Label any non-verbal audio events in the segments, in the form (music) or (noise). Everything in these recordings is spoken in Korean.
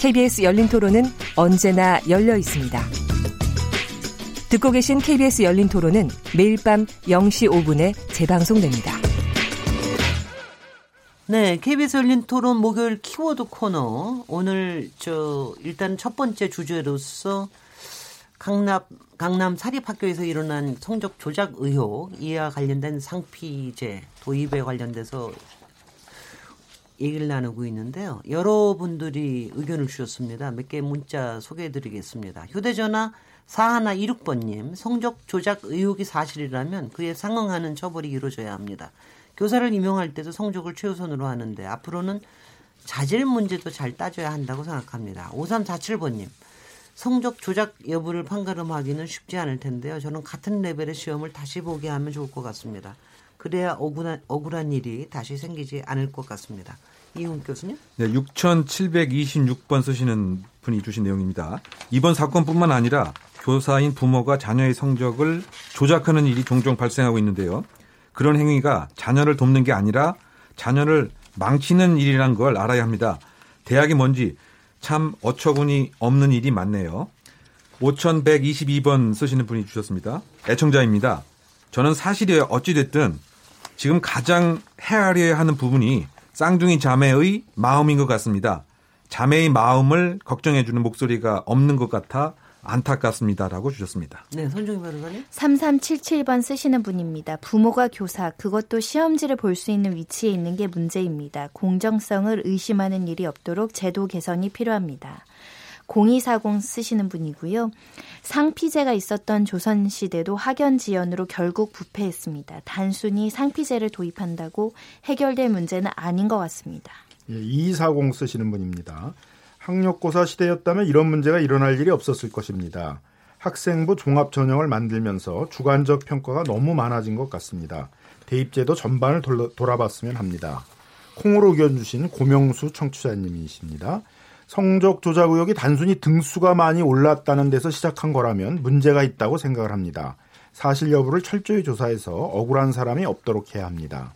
KBS 열린 토론은 언제나 열려 있습니다. 듣고 계신 KBS 열린 토론은 매일 밤 0시 5분에 재방송됩니다. 네, KBS 열린 토론 목요일 키워드 코너. 오늘 저 일단 첫 번째 주제로서 강남 강남 사립학교에서 일어난 성적 조작 의혹 이와 관련된 상피제 도입에 관련돼서 얘기를 나누고 있는데요. 여러분들이 의견을 주셨습니다. 몇 개 문자 소개해 드리겠습니다. 휴대전화 4126번님, 성적 조작 의혹이 사실이라면 그에 상응하는 처벌이 이루어져야 합니다. 교사를 임용할 때도 성적을 최우선으로 하는데 앞으로는 자질 문제도 잘 따져야 한다고 생각합니다. 5347번님, 성적 조작 여부를 판가름하기는 쉽지 않을 텐데요. 저는 같은 레벨의 시험을 다시 보게 하면 좋을 것 같습니다. 그래야 억울한, 억울한 일이 다시 생기지 않을 것 같습니다. 이훈 교수님? 네, 6,726번 쓰시는 분이 주신 내용입니다. 이번 사건뿐만 아니라 교사인 부모가 자녀의 성적을 조작하는 일이 종종 발생하고 있는데요. 그런 행위가 자녀를 돕는 게 아니라 자녀를 망치는 일이란 걸 알아야 합니다. 대학이 뭔지 참 어처구니 없는 일이 많네요. 5122번 쓰시는 분이 주셨습니다. 애청자입니다. 저는 사실이 어찌됐든 지금 가장 헤아려야 하는 부분이 쌍둥이 자매의 마음인 것 같습니다. 자매의 마음을 걱정해주는 목소리가 없는 것 같아 안타깝습니다라고 주셨습니다. 네, 손정희 변호사님. 3377번 쓰시는 분입니다. 부모가 교사, 그것도 시험지를 볼 수 있는 위치에 있는 게 문제입니다. 공정성을 의심하는 일이 없도록 제도 개선이 필요합니다. 0240 쓰시는 분이고요. 상피제가 있었던 조선시대도 학연 지연으로 결국 부패했습니다. 단순히 상피제를 도입한다고 해결될 문제는 아닌 것 같습니다. 예, 2240 쓰시는 분입니다. 학력고사 시대였다면 이런 문제가 일어날 일이 없었을 것입니다. 학생부 종합 전형을 만들면서 주관적 평가가 너무 많아진 것 같습니다. 대입제도 전반을 돌아봤으면 합니다. 콩으로 의견 주신 고명수 청취자님이십니다. 성적 조작 의혹이 단순히 등수가 많이 올랐다는 데서 시작한 거라면 문제가 있다고 생각을 합니다. 사실 여부를 철저히 조사해서 억울한 사람이 없도록 해야 합니다.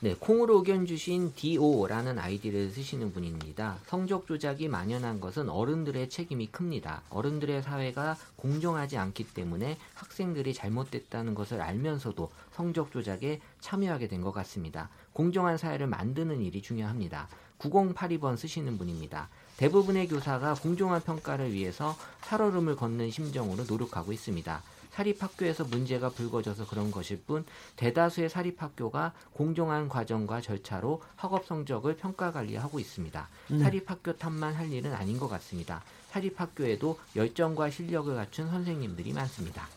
네, 콩으로 의견 주신 DO라는 아이디를 쓰시는 분입니다. 성적 조작이 만연한 것은 어른들의 책임이 큽니다. 어른들의 사회가 공정하지 않기 때문에 학생들이 잘못됐다는 것을 알면서도 성적 조작에 참여하게 된 것 같습니다. 공정한 사회를 만드는 일이 중요합니다. 9082번 쓰시는 분입니다. 대부분의 교사가 공정한 평가를 위해서 살얼음을 걷는 심정으로 노력하고 있습니다. 사립학교에서 문제가 불거져서 그런 것일 뿐 대다수의 사립학교가 공정한 과정과 절차로 학업 성적을 평가 관리하고 있습니다. 음. 사립학교 탓만 할 일은 아닌 것 같습니다. 사립학교에도 열정과 실력을 갖춘 선생님들이 많습니다.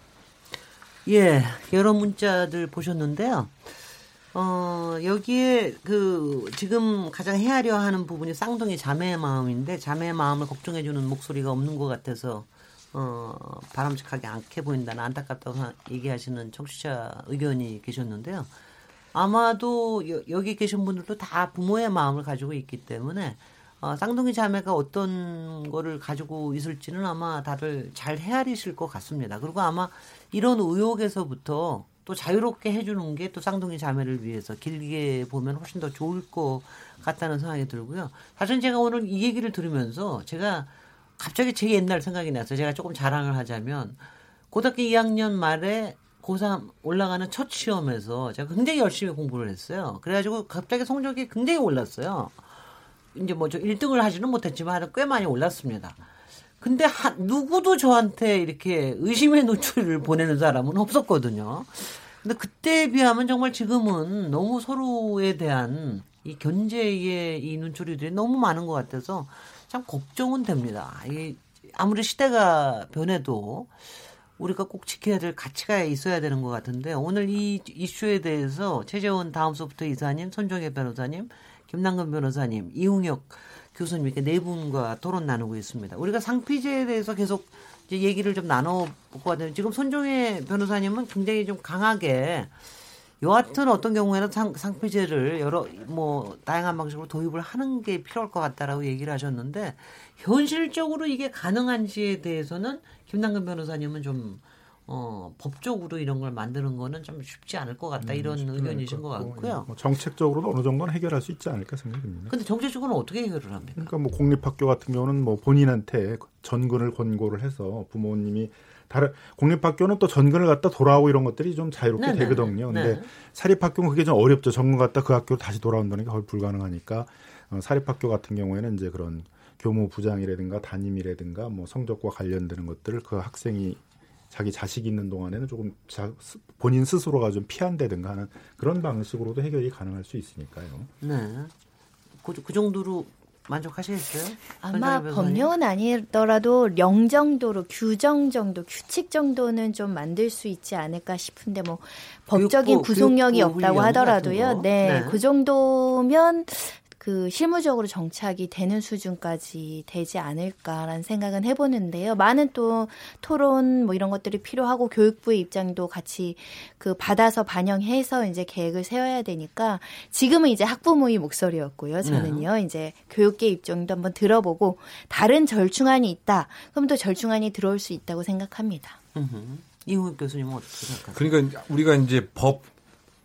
예, 여러 문자들 보셨는데요. 어, 여기에 그 지금 가장 헤아려 하는 부분이 쌍둥이 자매의 마음인데 자매의 마음을 걱정해주는 목소리가 없는 것 같아서 어, 바람직하게 않게 보인다는 안타깝다고 얘기하시는 청취자 의견이 계셨는데요. 아마도 여, 기 계신 분들도 다 부모의 마음을 가지고 있기 때문에 어, 쌍둥이 자매가 어떤 거를 가지고 있을지는 아마 다들 잘 헤아리실 것 같습니다. 그리고 아마 이런 의혹에서부터 또 자유롭게 해주는 게 또 쌍둥이 자매를 위해서 길게 보면 훨씬 더 좋을 것 같다는 생각이 들고요. 사실 제가 오늘 이 얘기를 들으면서 제가 갑자기 제 옛날 생각이 나서 제가 조금 자랑을 하자면 고등학교 2학년 말에 고3 올라가는 첫 시험에서 제가 굉장히 열심히 공부를 했어요. 그래가지고 갑자기 성적이 굉장히 올랐어요. 이제 뭐 저 1등을 하지는 못했지만 꽤 많이 올랐습니다. 근데 하, 누구도 저한테 이렇게 의심의 노출을 보내는 사람은 없었거든요. 근데 그때에 비하면 정말 지금은 너무 서로에 대한 이 견제의 이 눈초리들이 너무 많은 것 같아서 참 걱정은 됩니다. 이 아무리 시대가 변해도 우리가 꼭 지켜야 될 가치가 있어야 되는 것 같은데 오늘 이 이슈에 대해서 최재원 다음 소프트 이사님, 손정혜 변호사님, 김남근 변호사님, 이웅혁 교수님 이렇게 네 분과 토론 나누고 있습니다. 우리가 상피제에 대해서 계속 이제 얘기를 좀 나눠보고 왔는데 지금 손종혜 변호사님은 굉장히 좀 강하게 여하튼 어떤 경우에는 상, 상피제를 여러 뭐 다양한 방식으로 도입을 하는 게 필요할 것 같다라고 얘기를 하셨는데 현실적으로 이게 가능한지에 대해서는 김남근 변호사님은 좀 어, 법적으로 이런 걸 만드는 거는 좀 쉽지 않을 것 같다 이런 음, 의견이신 것 같고요. 뭐 정책적으로도 어느 정도는 해결할 수 있지 않을까 생각됩니다. 근데 정책적으로는 어떻게 해결을 합니까? 그러니까 뭐 공립학교 같은 경우는 뭐 본인한테 전근을 권고를 해서 부모님이 다른 공립학교는 또 전근을 갖다 돌아오고 이런 것들이 좀 자유롭게 네네네. 되거든요. 근데 네. 사립학교는 그게 좀 어렵죠. 전근 갖다 그 학교로 다시 돌아온다는 게 거의 불가능하니까 어, 사립학교 같은 경우에는 이제 그런 교무 부장이라든가 담임이라든가 뭐 성적과 관련되는 것들을 그 학생이 자기 자식이 있는 동안에는 조금 자, 스- 본인 스스로가 좀 피한다든가 하는 그런 방식으로도 해결이 가능할 수 있으니까요. 네. 그, 그 정도로 만족하시겠어요? 아마? 법령은 아니더라도 령 정도로 규정 정도, 규칙 정도는 좀 만들 수 있지 않을까 싶은데 뭐 법적인 교육부, 구속력이 교육부 없다고 하더라도요. 네, 네. 그 정도면 그 실무적으로 정착이 되는 수준까지 되지 않을까라는 생각은 해보는데요. 많은 또 토론 뭐 이런 것들이 필요하고 교육부의 입장도 같이 그 받아서 반영해서 이제 계획을 세워야 되니까 지금은 이제 학부모의 목소리였고요. 저는요. 이제 교육계 입장도 한번 들어보고 다른 절충안이 있다. 그럼 또 절충안이 들어올 수 있다고 생각합니다. 음흠. 이ሁ엽 교수님은 어떻게 생각하세요? 그러니까 우리가 이제 법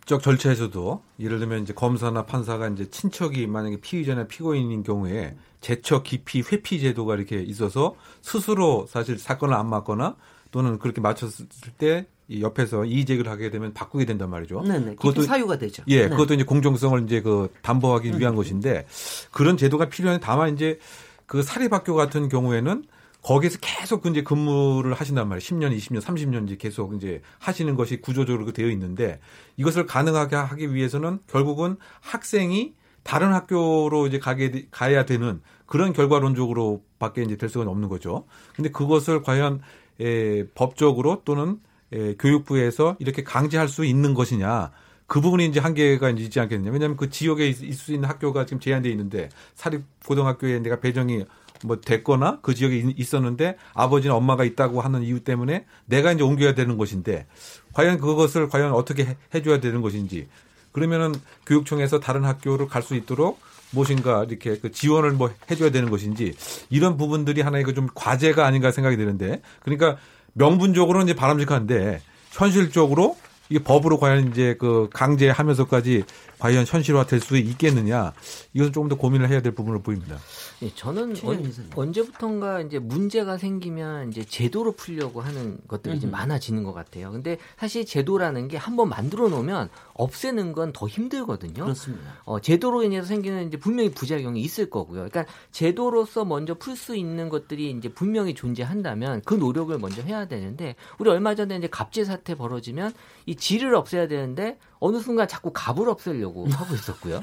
적 절차에서도 예를 들면 이제 검사나 판사가 이제 친척이 만약에 피의자나 피고인인 경우에 제척 기피 회피 제도가 이렇게 있어서 스스로 사실 사건을 안 맞거나 또는 그렇게 맞췄을 때이 옆에서 이의 제기를 하게 되면 바꾸게 된단 말이죠. 네네. 그것도 사유가 되죠. 예, 네. 그것도 이제 공정성을 이제 그 담보하기 위한 것인데 그런 제도가 필요한 다만 이제 그 사립학교 같은 경우에는 거기에서 계속 이제 근무를 하신단 말이에요. 10년, 20년, 30년 이제 계속 이제 하시는 것이 구조적으로 그 되어 있는데 이것을 가능하게 하기 위해서는 결국은 학생이 다른 학교로 이제 가게 되- 가야 되는 그런 결과론적으로 밖에 이제 될 수가 없는 거죠. 근데 그것을 과연 에, 법적으로 또는 에, 교육부에서 이렇게 강제할 수 있는 것이냐. 그 부분이 이제 한계가 이제 있지 않겠느냐. 왜냐하면 그 지역에 있- 있을 수 있는 학교가 지금 제한되어 있는데 사립 고등학교에 내가 배정이 뭐 됐거나 그 지역에 있- 있었는데 아버지나 엄마가 있다고 하는 이유 때문에 내가 이제 옮겨야 되는 것인데 과연 그것을 과연 어떻게 해- 해줘야 되는 것인지. 그러면은 교육청에서 다른 학교를 갈 수 있도록 무엇인가 이렇게 그 지원을 뭐 해줘야 되는 것인지 이런 부분들이 하나의 그 좀 과제가 아닌가 생각이 드는데. 그러니까 명분적으로는 이제 바람직한데 현실적으로 이게 법으로 과연 이제 그 강제하면서까지 과연 현실화될 수 있겠느냐 이것은 조금 더 고민을 해야 될 부분으로 보입니다. 예, 저는 언, 기자님. 언제부턴가 이제 문제가 생기면 이제 제도로 풀려고 하는 것들이 좀 많아지는 것 같아요. 근데 사실 제도라는 게 한번 만들어 놓으면 없애는 건 더 힘들거든요. 그렇습니다. 어, 제도로 인해서 생기는 이제 분명히 부작용이 있을 거고요. 그러니까 제도로서 먼저 풀 수 있는 것들이 이제 분명히 존재한다면 그 노력을 먼저 해야 되는데 우리 얼마 전에 이제 갑질 사태 벌어지면 이 질을 없애야 되는데 어느 순간 자꾸 갑을 없애려고 하고 있었고요.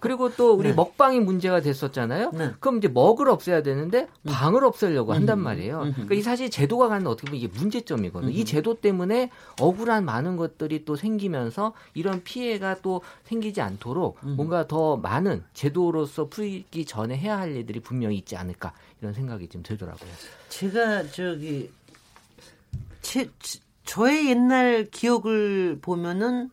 그리고 또 우리 네. 먹방이 문제가 됐었잖아요. 네. 그럼 이제 먹을 없애야 되는데 방을 없애려고 한단 음. 말이에요. 음. 그러니까 이 사실 제도가 갖는 어떻게 보면 이게 문제점이거든요. 이 제도 때문에 억울한 많은 것들이 또 생기면서 이런 피해가 또 생기지 않도록 음. 뭔가 더 많은 제도로서 풀기 전에 해야 할 일들이 분명히 있지 않을까 이런 생각이 좀 들더라고요. 제가 저기 제, 지- 저의 옛날 기억을 보면은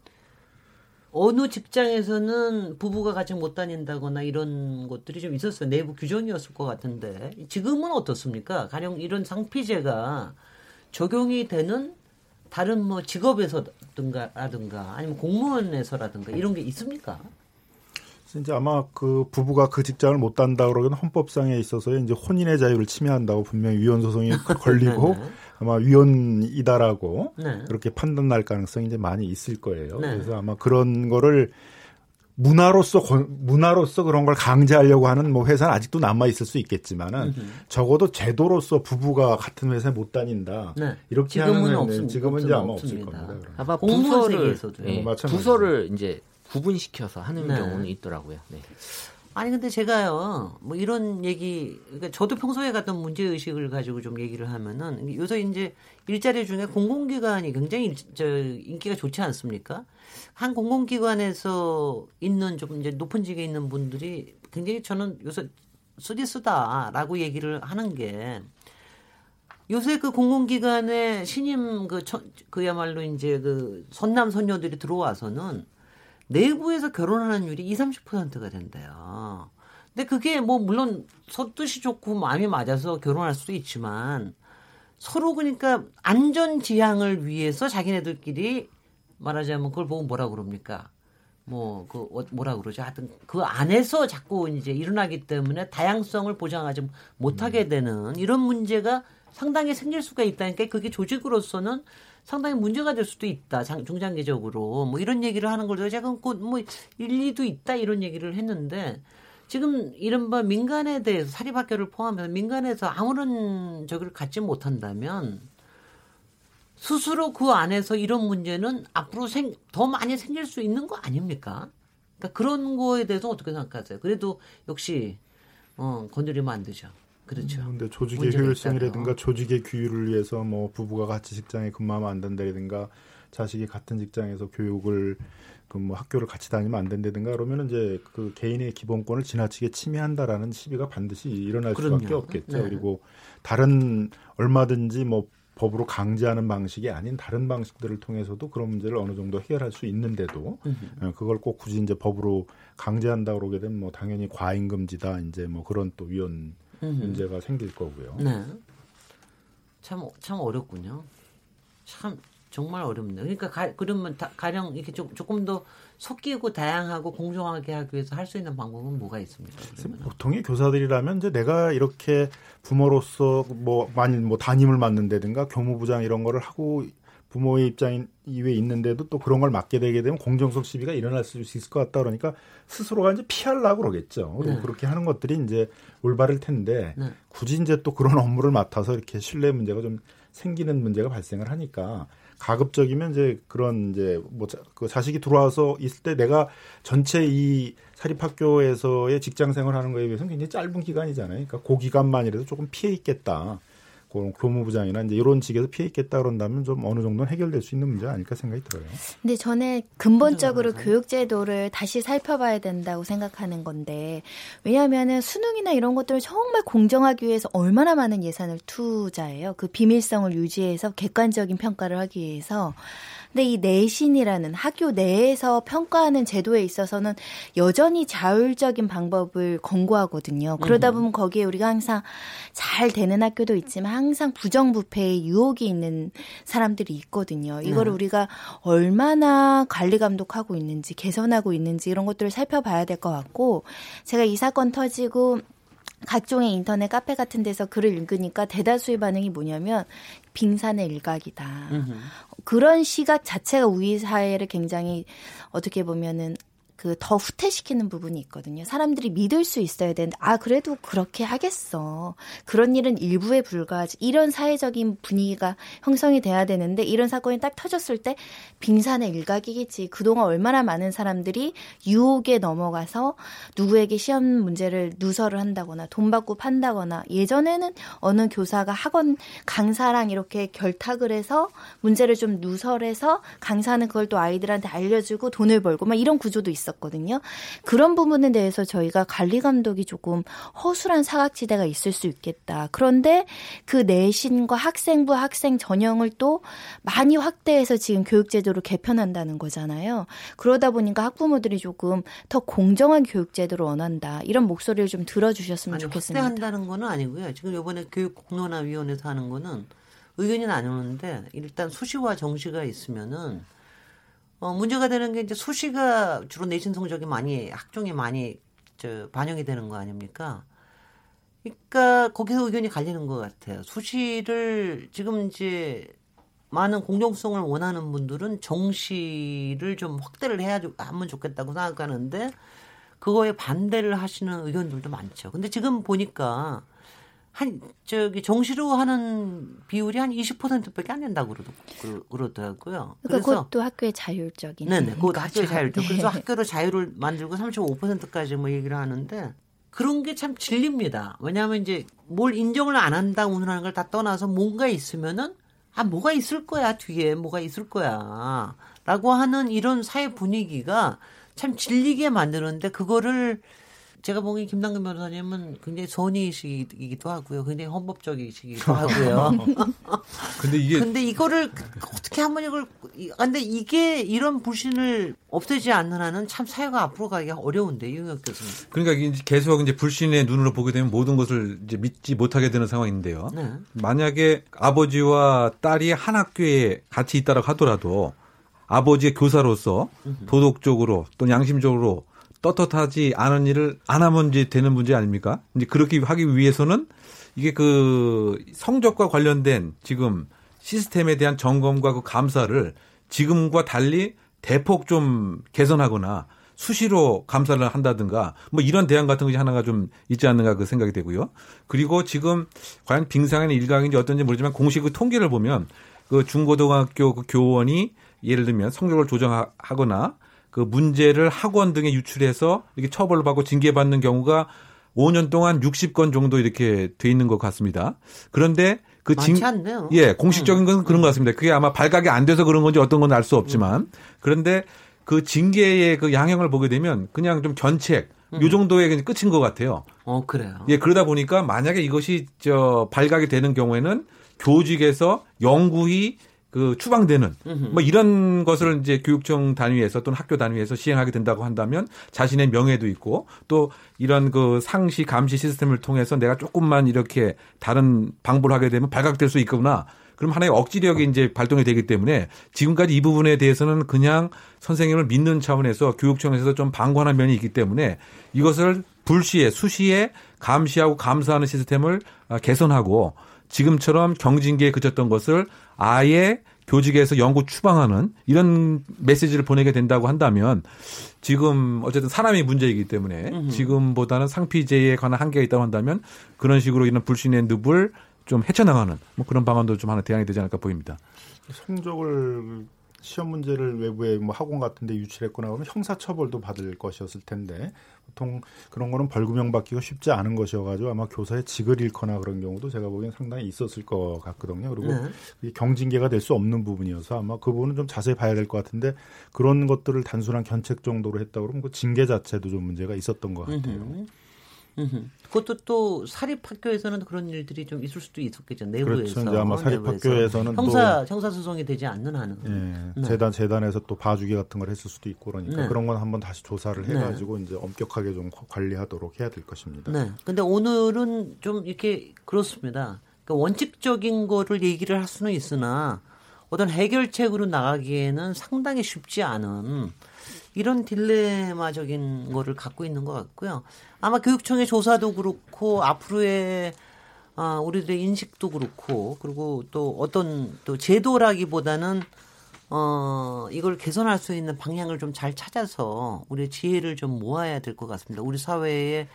어느 직장에서는 부부가 같이 못 다닌다거나 이런 것들이 좀 있었어요. 내부 규정이었을 것 같은데 지금은 어떻습니까? 가령 이런 상피제가 적용이 되는 다른 뭐 직업에서든가 라든가 아니면 공무원에서라든가 이런 게 있습니까? 이제 아마 그 부부가 그 직장을 못 단다 그러면 헌법상에 있어서 이제 혼인의 자유를 침해한다고 분명히 위헌 소송이 (laughs) 걸리고 네, 네. 아마 위헌이다라고 네. 그렇게 판단 날 가능성이 이제 많이 있을 거예요. 네. 그래서 아마 그런 거를 문화로서 권- 문화로서 그런 걸 강제하려고 하는 뭐 회사는 아직도 남아 있을 수 있겠지만은 적어도 제도로서 부부가 같은 회사에 못 다닌다. 네. 이렇게 지금은 하는 없습니다. 지금은 이제 아마 없습니다. 없을 겁니다. 그럼. 아마 부서를. 예. 부서를 이제 구분시켜서 하는 네. 경우는 있더라고요. 네. 아니 근데 제가요 뭐 이런 얘기 그러니까 저도 평소에 갔던 문제 의식을 가지고 좀 얘기를 하면은 요새 이제 일자리 중에 공공기관이 굉장히 일- 저 인기가 좋지 않습니까? 한 공공기관에서 있는 좀 이제 높은 직에 있는 분들이 굉장히 저는 요새 쓰디쓰다라고 얘기를 하는 게 요새 그 공공기관에 신임 그 저, 그야말로 이제 그 선남 선녀들이 들어와서는 내부에서 결혼하는 율이 20, 30%가 된대요. 근데 그게 뭐 물론 서뜻이 좋고 마음이 맞아서 결혼할 수도 있지만 서로 그러니까 안전 지향을 위해서 자기네들끼리 말하자면 그걸 보고 뭐라 그럽니까? 뭐, 그, 어, 뭐라 그러죠? 하여튼 그 안에서 자꾸 이제 일어나기 때문에 다양성을 보장하지 못하게 되는 이런 문제가 상당히 생길 수가 있다니까 그게 조직으로서는 상당히 문제가 될 수도 있다. 장, 중장기적으로. 뭐 이런 얘기를 하는 걸 제가 뭐 일리도 있다 이런 얘기를 했는데 지금 이른바 민간에 대해서 사립학교를 포함해서 민간에서 아무런 저기를 갖지 못한다면 스스로 그 안에서 이런 문제는 앞으로 생, 더 많이 생길 수 있는 거 아닙니까? 그러니까 그런 거에 대해서 어떻게 생각하세요? 그래도 역시 어, 건드리면 안 되죠. 그렇죠. 그런데 조직의 효율성이라든가 조직의 규율을 위해서 뭐 부부가 같이 직장에 근무하면 안 된다든가 자식이 같은 직장에서 교육을 그 뭐 학교를 같이 다니면 안 된다든가 그러면 이제 그 개인의 기본권을 지나치게 침해한다라는 시비가 반드시 일어날 그럼요. 수밖에 없겠죠. 네. 그리고 다른 얼마든지 뭐 법으로 강제하는 방식이 아닌 다른 방식들을 통해서도 그런 문제를 어느 정도 해결할 수 있는데도 음. 그걸 꼭 굳이 이제 법으로 강제한다 그러게 되면 뭐 당연히 과잉 금지다 이제 뭐 그런 또 위헌 음. 문제가 생길 거고요. 네. 참, 참 어렵군요. 참, 정말 어렵네요. 그러니까 가, 그러면 다, 가령 이렇게 조, 조금 더 섞이고 다양하고 공정하게 하기 위해서 할 수 있는 방법은 뭐가 있습니까? 그러면? 보통의 교사들이라면 이제 내가 이렇게 부모로서 뭐 만일 뭐 담임을 맡는다든가 교무부장 이런 거를 하고 부모의 입장 이외에 있는데도 또 그런 걸 맡게 되게 되면 공정성 시비가 일어날 수 있을 것 같다 그러니까 스스로가 이제 피하려고 그러겠죠. 네. 그렇게 하는 것들이 이제 올바를 텐데 네. 굳이 이제 또 그런 업무를 맡아서 이렇게 신뢰 문제가 좀 생기는 문제가 발생을 하니까 가급적이면 이제 그런 이제 뭐 그 자식이 들어와서 있을 때 내가 전체 이 사립학교에서의 직장 생활하는 거에 비해서는 굉장히 짧은 기간이잖아요. 그러니까 그 기간만이라도 조금 피해 있겠다. 교무부장이나 이제 이런 직에서 피해 있겠다 그런다면 좀 어느 정도는 해결될 수 있는 문제 아닐까 생각이 들어요. 근데 저는 근본적으로 교육제도를 다시 살펴봐야 된다고 생각하는 건데 왜냐하면은 수능이나 이런 것들을 정말 공정하기 위해서 얼마나 많은 예산을 투자해요. 그 비밀성을 유지해서 객관적인 평가를 하기 위해서 근데 이 내신이라는 학교 내에서 평가하는 제도에 있어서는 여전히 자율적인 방법을 권고하거든요. 그러다 보면 거기에 우리가 항상 잘 되는 학교도 있지만 항상 부정부패의 유혹이 있는 사람들이 있거든요. 이거를 네. 우리가 얼마나 관리 감독하고 있는지 개선하고 있는지 이런 것들을 살펴봐야 될 것 같고 제가 이 사건 터지고 각종의 인터넷 카페 같은 데서 글을 읽으니까 대다수의 반응이 뭐냐면 빙산의 일각이다. 으흠. 그런 시각 자체가 우리 사회를 굉장히 어떻게 보면은 그 더 후퇴시키는 부분이 있거든요. 사람들이 믿을 수 있어야 되는데 아 그래도 그렇게 하겠어. 그런 일은 일부에 불과하지. 이런 사회적인 분위기가 형성이 돼야 되는데 이런 사건이 딱 터졌을 때 빙산의 일각이겠지. 그동안 얼마나 많은 사람들이 유혹에 넘어가서 누구에게 시험 문제를 누설을 한다거나 돈 받고 판다거나 예전에는 어느 교사가 학원 강사랑 이렇게 결탁을 해서 문제를 좀 누설해서 강사는 그걸 또 아이들한테 알려주고 돈을 벌고 막 이런 구조도 있었고 있었거든요. 그런 부분에 대해서 저희가 관리 감독이 조금 허술한 사각지대가 있을 수 있겠다. 그런데 그 내신과 학생부 학생 전형을 또 많이 확대해서 지금 교육제도를 개편한다는 거잖아요. 그러다 보니까 학부모들이 조금 더 공정한 교육제도를 원한다. 이런 목소리를 좀 들어주셨으면 아니, 좋겠습니다. 확대한다는 거는 아니고요. 지금 이번에 교육공론화위원회에서 하는 거는 의견이 나누는데 일단 수시와 정시가 있으면은 어, 문제가 되는 게 이제 수시가 주로 내신 성적이 많이 학종이 많이 저 반영이 되는 거 아닙니까? 그러니까 거기서 의견이 갈리는 것 같아요. 수시를 지금 이제 많은 공정성을 원하는 분들은 정시를 좀 확대를 해야 하면 좋겠다고 생각하는데 그거에 반대를 하시는 의견들도 많죠. 근데 지금 보니까 한 저기 정시로 하는 비율이 한 20%밖에 안 된다고 그러더, 그러더라고요. 그러니까 그래서 그것도 학교의 자율적인. 네네, 그것도 학교의 자율적. 네. 그래서 학교로 자유를 만들고 35%까지 뭐 얘기를 하는데 그런 게참 진립니다. 왜냐하면 이제 뭘 인정을 안 한다 운운하는 걸 다 떠나서 뭔가 있으면은 아 뭐가 있을 거야 뒤에 뭐가 있을 거야라고 하는 이런 사회 분위기가 참 질리게 만드는데 그거를 제가 보기엔 김남근 변호사님은 굉장히 선의이시기도 하고요. 굉장히 헌법적이시기도 하고요. (laughs) 근데 이게 근데 이거를 어떻게 한번 이걸 이- 근데 이게 이런 불신을 없애지 않는 한은 참 사회가 앞으로 가기가 어려운데 유영혁 교수님. 그러니까 이제 계속 이제 불신의 눈으로 보게 되면 모든 것을 이제 믿지 못하게 되는 상황인데요. 네. 만약에 아버지와 딸이 한 학교에 같이 있다고 하더라도 아버지의 교사로서 도덕적으로 또 양심적으로 떳떳하지 않은 일을 안 하면 이제 되는 문제 아닙니까? 이제 그렇게 하기 위해서는 이게 그 성적과 관련된 지금 시스템에 대한 점검과 그 감사를 지금과 달리 대폭 좀 개선하거나 수시로 감사를 한다든가 뭐 이런 대안 같은 것이 하나가 좀 있지 않는가 그 생각이 되고요. 그리고 지금 과연 빙상의 일각인지 어떤지 모르지만 공식 그 통계를 보면 그 중고등학교 그 교원이 예를 들면 성적을 조정하거나 그 문제를 학원 등에 유출해서 이렇게 처벌을 받고 징계받는 경우가 5년 동안 60건 정도 이렇게 돼 있는 것 같습니다. 그런데 그 징. 예, 공식적인 건 그런 것 같습니다. 그게 아마 발각이 안 돼서 그런 건지 어떤 건 알 수 없지만 그런데 그 징계의 그 양형을 보게 되면 그냥 좀 견책 요 정도의 그냥 끝인 것 같아요. 어 그래요. 예, 그러다 보니까 만약에 이것이 저 발각이 되는 경우에는 교직에서 영구히 그 추방되는 뭐 이런 것을 이제 교육청 단위에서 또는 학교 단위에서 시행하게 된다고 한다면 자신의 명예도 있고 또 이런 그 상시 감시 시스템을 통해서 내가 조금만 이렇게 다른 방법을 하게 되면 발각될 수 있구나. 그럼 하나의 억지력이 이제 발동이 되기 때문에 지금까지 이 부분에 대해서는 그냥 선생님을 믿는 차원에서 교육청에서 좀 방관한 면이 있기 때문에 이것을 불시에 수시에 감시하고 감사하는 시스템을 아, 개선하고 지금처럼 경징계에 그쳤던 것을 아예 교직에서 영구 추방하는 이런 메시지를 보내게 된다고 한다면 지금 어쨌든 사람이 문제이기 때문에 지금보다는 상피제에 관한 한계가 있다고 한다면 그런 식으로 이런 불신의 늪을 좀 헤쳐나가는 뭐 그런 방안도 좀 하나 대안이 되지 않을까 보입니다. 성적을 시험 문제를 외부에 뭐 학원 같은 데 유출했거나 하면 형사처벌도 받을 것이었을 텐데 보통 그런 거는 벌금형 받기가 쉽지 않은 것이어가지고 아마 교사의 직을 잃거나 그런 경우도 제가 보기엔 상당히 있었을 것 같거든요. 그리고 네. 경징계가 될 수 없는 부분이어서 아마 그 부분은 좀 자세히 봐야 될 것 같은데 그런 것들을 단순한 견책 정도로 했다 그러면 그 징계 자체도 좀 문제가 있었던 것 같아요. 음흠. 그것도 또 사립학교에서는 그런 일들이 좀 있을 수도 있었겠죠. 내부에서. 그렇죠. 아마 사립학교에서는 형사 형사 소송이 되지 않는 한은. 예, 네. 재단 재단에서 또 봐주기 같은 걸 했을 수도 있고 그러니까 네. 그런 건 한번 다시 조사를 네. 해가지고 이제 엄격하게 좀 관리하도록 해야 될 것입니다. 네. 근데 오늘은 좀 이렇게 그렇습니다. 그러니까 원칙적인 거를 얘기를 할 수는 있으나 어떤 해결책으로 나가기에는 상당히 쉽지 않은 이런 딜레마적인 거를 갖고 있는 것 같고요. 아마 교육청의 조사도 그렇고 앞으로의 아, 우리들의 인식도 그렇고 그리고 또 어떤 또 제도라기보다는 어, 이걸 개선할 수 있는 방향을 좀 잘 찾아서 우리의 지혜를 좀 모아야 될 것 같습니다. 우리 사회의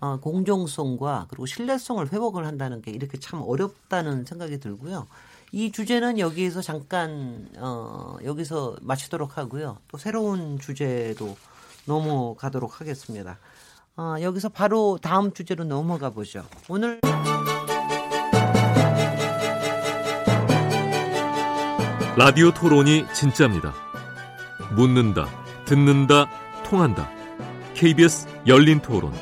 어, 공정성과 그리고 신뢰성을 회복을 한다는 게 이렇게 참 어렵다는 생각이 들고요. 이 주제는 여기에서 잠깐 어, 여기서 마치도록 하고요. 또 새로운 주제로 넘어가도록 하겠습니다. 어, 여기서 바로 다음 주제로 넘어가 보죠. 오늘 라디오 토론이 진짜입니다. 묻는다, 듣는다, 통한다. KBS 열린 토론.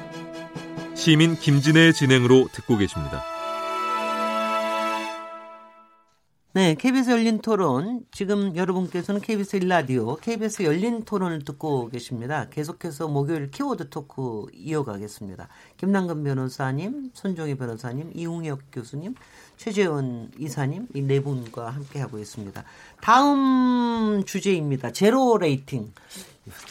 시민 김진애의 진행으로 듣고 계십니다. 네, KBS 열린 토론. 지금 여러분께서는 KBS 1라디오, KBS 열린 토론을 듣고 계십니다. 계속해서 목요일 키워드 토크 이어가겠습니다. 김남근 변호사님, 손종희 변호사님, 이웅혁 교수님, 최재원 이사님, 이 네 분과 함께하고 있습니다. 다음 주제입니다. Zero rating.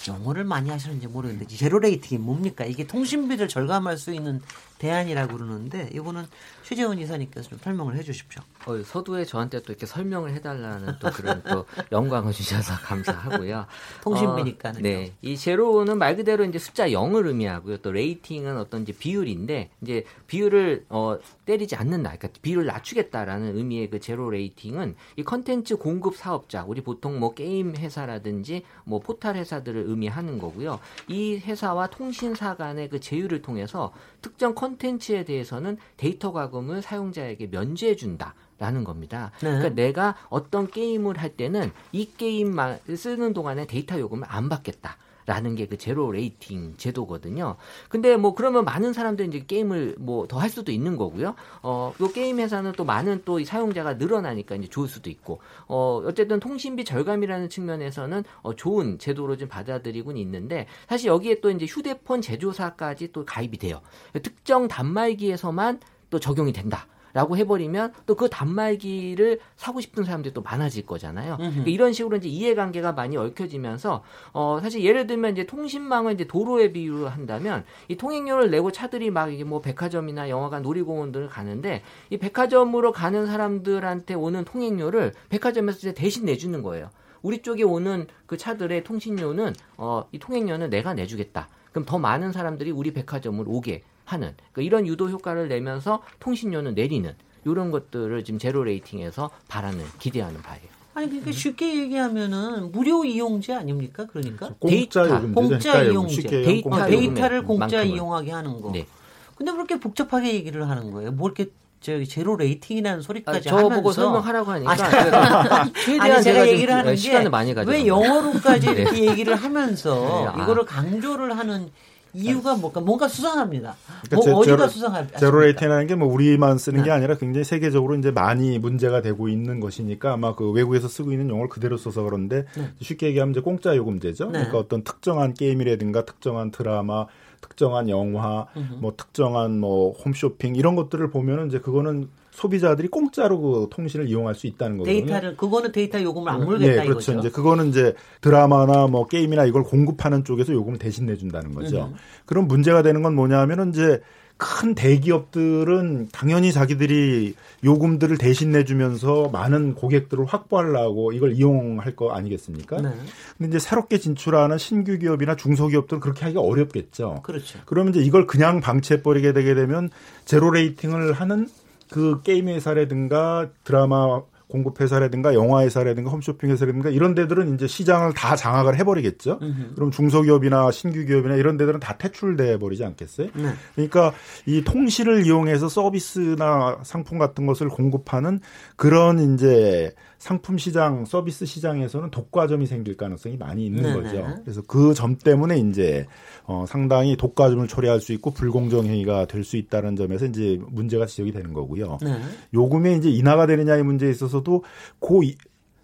영어를 많이 하시는지 모르겠는데 zero rating이 뭡니까? 이게 통신비를 절감할 수 있는 대안이라고 그러는데 이거는 최재원 이사님께서 좀 설명을 해 주십시오. 어, 서두에 저한테 또 이렇게 설명을 해달라는 또 그런 또 (laughs) 영광을 주셔서 감사하고요. 통신비니까는요. 어, 네, 이 zero는 말 그대로 이제 숫자 0을 의미하고요. 또 rating은 어떤 이제 비율인데 이제 비율을 어, 때리지 않는다, 그러니까 비율을 낮추겠다라는 의미의 그 zero rating은 이 컨텐츠 공급 사업자, 우리 보통 뭐 게임 회사라든지 뭐 포탈 회사들을 의미하는 거고요. 이 회사와 통신사 간의 그 제휴를 통해서 특정 컨텐츠에 대해서는 데이터 과금을 사용자에게 면제해 준다. 라는 겁니다. 네. 그러니까 내가 어떤 게임을 할 때는 이 게임만 쓰는 동안에 데이터 요금을 안 받겠다. 라는 게 그 zero rating 제도거든요. 근데 뭐 그러면 많은 사람들이 이제 게임을 뭐 더 할 수도 있는 거고요. 어, 요 게임 회사는 또 많은 또 사용자가 늘어나니까 이제 좋을 수도 있고, 어, 어쨌든 통신비 절감이라는 측면에서는 어, 좋은 제도로 좀 받아들이곤 있는데 사실 여기에 또 이제 휴대폰 제조사까지 또 가입이 돼요. 특정 단말기에서만 또 적용이 된다. 라고 해버리면 또 그 단말기를 사고 싶은 사람들이 또 많아질 거잖아요. 그러니까 이런 식으로 이제 이해관계가 많이 얽혀지면서 어 사실 예를 들면 이제 통신망을 이제 도로에 비유를 한다면 이 통행료를 내고 차들이 막 이게 뭐 백화점이나 영화관, 놀이공원 등을 가는데 이 백화점으로 가는 사람들한테 오는 통행료를 백화점에서 이제 대신 내주는 거예요. 우리 쪽에 오는 그 차들의 통신료는 어 이 통행료는 내가 내주겠다. 그럼 더 많은 사람들이 우리 백화점을 오게 하는 그러니까 이런 유도 효과를 내면서 통신료는 내리는 이런 것들을 지금 zero rating에서 바라는 기대하는 바예요. 아니 그러니까 쉽게 얘기하면은 무료 이용제 아닙니까? 그러니까 공짜 데이터, 그러니까 이용제, 데이터 공짜 어, 요금에 데이터를 공짜 만큼은. 이용하게 하는 거. 네. 근데 그렇게 복잡하게 얘기를 하는 거예요. 뭐 이렇게 저기 zero rating이라는 아, 소리까지 저 하면서 보고 설명하라고 하니까 아니, 그래서 (laughs) 최대한 아니 제가 좀 얘기를 하는 시간을 게 많이 가지고 왜 영어로까지 (laughs) 네. 이렇게 얘기를 하면서 네, 아. 이거를 강조를 하는 이유가 뭔가 뭔가 수상합니다. 그러니까 뭐 제- 어디가 수상합니까? Zero rating이라는 게 뭐 우리만 쓰는 네. 게 아니라 굉장히 세계적으로 이제 많이 문제가 되고 있는 것이니까 아마 그 외국에서 쓰고 있는 용어를 그대로 써서 그런데 쉽게 얘기하면 이제 공짜 요금제죠. 네. 그러니까 어떤 특정한 게임이라든가 특정한 드라마, 특정한 영화, 뭐 특정한 뭐 홈쇼핑 이런 것들을 보면은 이제 그거는 소비자들이 공짜로 그 통신을 이용할 수 있다는 거거든요. 데이터를 그거는 데이터 요금을 안 물겠다 네, 그렇죠. 이거죠. 이제 그거는 이제 드라마나 뭐 게임이나 이걸 공급하는 쪽에서 요금을 대신 내준다는 거죠. 그럼 문제가 되는 건 뭐냐면은 이제 큰 대기업들은 당연히 자기들이 요금들을 대신 내주면서 많은 고객들을 확보하려고 이걸 이용할 거 아니겠습니까? 네. 근데 이제 새롭게 진출하는 신규 기업이나 중소기업들은 그렇게 하기가 어렵겠죠. 그렇죠. 그러면 이제 이걸 그냥 방치해버리게 되게 되면 제로 레이팅을 하는 그 게임 회사라든가 드라마 공급 회사라든가 영화 회사라든가 홈쇼핑 회사라든가 이런 데들은 이제 시장을 다 장악을 해버리겠죠. 그럼 중소기업이나 신규 기업이나 이런 데들은 다 퇴출돼 버리지 않겠어요? 네. 그러니까 이 통신을 이용해서 서비스나 상품 같은 것을 공급하는 그런 이제 상품 시장, 서비스 시장에서는 독과점이 생길 가능성이 많이 있는 네네. 거죠. 그래서 그 점 때문에 이제 어 상당히 독과점을 초래할 수 있고 불공정 행위가 될 수 있다는 점에서 이제 문제가 지적이 되는 거고요. 네. 요금에 이제 인하가 되느냐의 문제에 있어서도 고 이-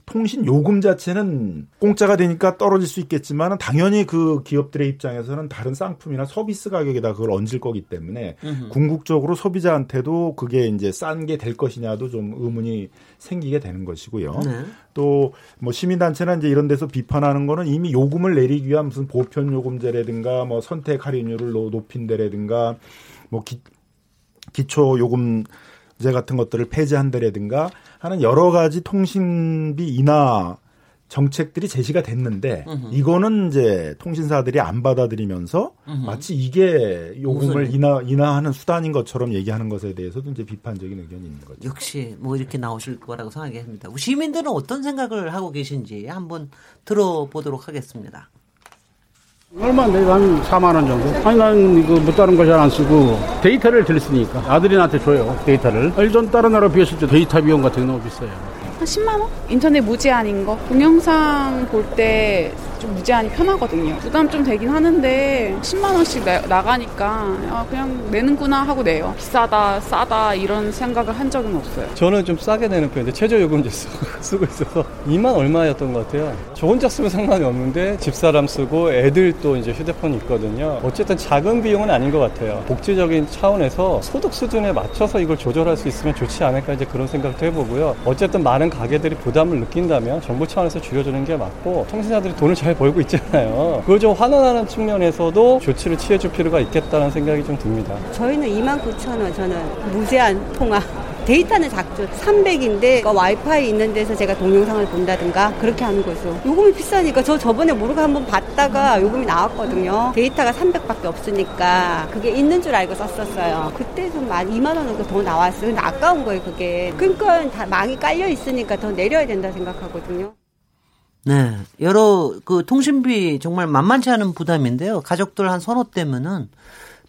통신 요금 자체는 공짜가 되니까 떨어질 수 있겠지만 당연히 그 기업들의 입장에서는 다른 상품이나 서비스 가격에다 그걸 얹을 거기 때문에 궁극적으로 소비자한테도 그게 이제 싼 게 될 것이냐도 좀 의문이 생기게 되는 것이고요. 네. 또뭐 시민단체나 이제 이런 데서 비판하는 거는 이미 요금을 내리기 위한 무슨 보편 요금제라든가 뭐 선택 할인율을 노- 높인다라든가 뭐 기, 기초 요금 제 같은 것들을 폐지한다라든가 하는 여러 가지 통신비 인하 정책들이 제시가 됐는데 이거는 이제 통신사들이 안 받아들이면서 마치 이게 요금을 인하 인하하는 수단인 것처럼 얘기하는 것에 대해서도 이제 비판적인 의견이 있는 거죠. 역시 뭐 이렇게 나오실 거라고 생각합니다. 시민들은 어떤 생각을 하고 계신지 한번 들어보도록 하겠습니다. 얼마인데? 한 4만 원 정도? 아니 난 이거 뭐 다른 거 잘 안 쓰고 데이터를 덜 쓰니까 아들이 나한테 줘요 데이터를 일단 다른 나라 비했을 때 데이터 비용 같은 게 너무 비싸요 한 10만 원? 인터넷 무제한인 거. 동영상 볼 때 좀 무제한이 편하거든요. 부담 좀 되긴 하는데 10만 원씩 나, 나가니까 아, 그냥 내는구나 하고 내요. 비싸다, 싸다 이런 생각을 한 적은 없어요. 저는 좀 싸게 내는 편인데 최저요금제 (laughs) 쓰고, 있어서 2만 얼마였던 것 같아요. 저 혼자 쓰면 상관이 없는데 집사람 쓰고 애들 또 이제 휴대폰이 있거든요. 어쨌든 작은 비용은 아닌 것 같아요. 복지적인 차원에서 소득 수준에 맞춰서 이걸 조절할 수 있으면 좋지 않을까 이제 그런 생각도 해보고요. 어쨌든 많은 가계들이 부담을 느낀다면 정부 차원에서 줄여주는 게 맞고 통신사들이 돈을 잘 벌고 있잖아요. 그걸 좀 환원하는 측면에서도 조치를 취해줄 필요가 있겠다는 생각이 좀 듭니다. 저희는 29,000원 저는 무제한 통화 데이터는 작죠. 300인데 와이파이 있는 데서 제가 동영상을 본다든가 그렇게 하는 거죠. 요금이 비싸니까 저 저번에 모르고 한번 봤다가 요금이 나왔거든요. 데이터가 300밖에 없으니까 그게 있는 줄 알고 썼었어요. 그때 좀만 2만 원 정도 더 나왔어요. 근데 아까운 거예요 그게. 그러니까 다 망이 깔려 있으니까 더 내려야 된다 생각하거든요. 네. 여러 그 통신비 정말 만만치 않은 부담인데요. 가족들 한 서너 때면은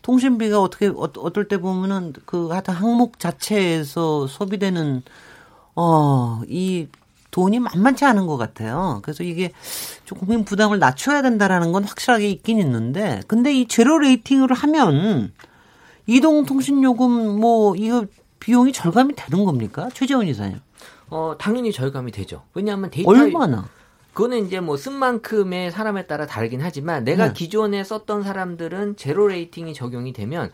통신비가 어떻게 어, 어떨 때 보면은 그 하여튼 항목 자체에서 소비되는 어 이 돈이 만만치 않은 것 같아요. 그래서 이게 좀 국민 부담을 낮춰야 된다라는 건 확실하게 있긴 있는데, 근데 이 제로 레이팅을 하면 이동통신요금 뭐 이거 비용이 절감이 되는 겁니까? 최재원 이사님. 어, 당연히 절감이 되죠. 왜냐하면 데이터 얼마나? 그거는 이제 뭐 쓴 만큼의 사람에 따라 다르긴 하지만 내가 네. 기존에 썼던 사람들은 zero rating이 적용이 되면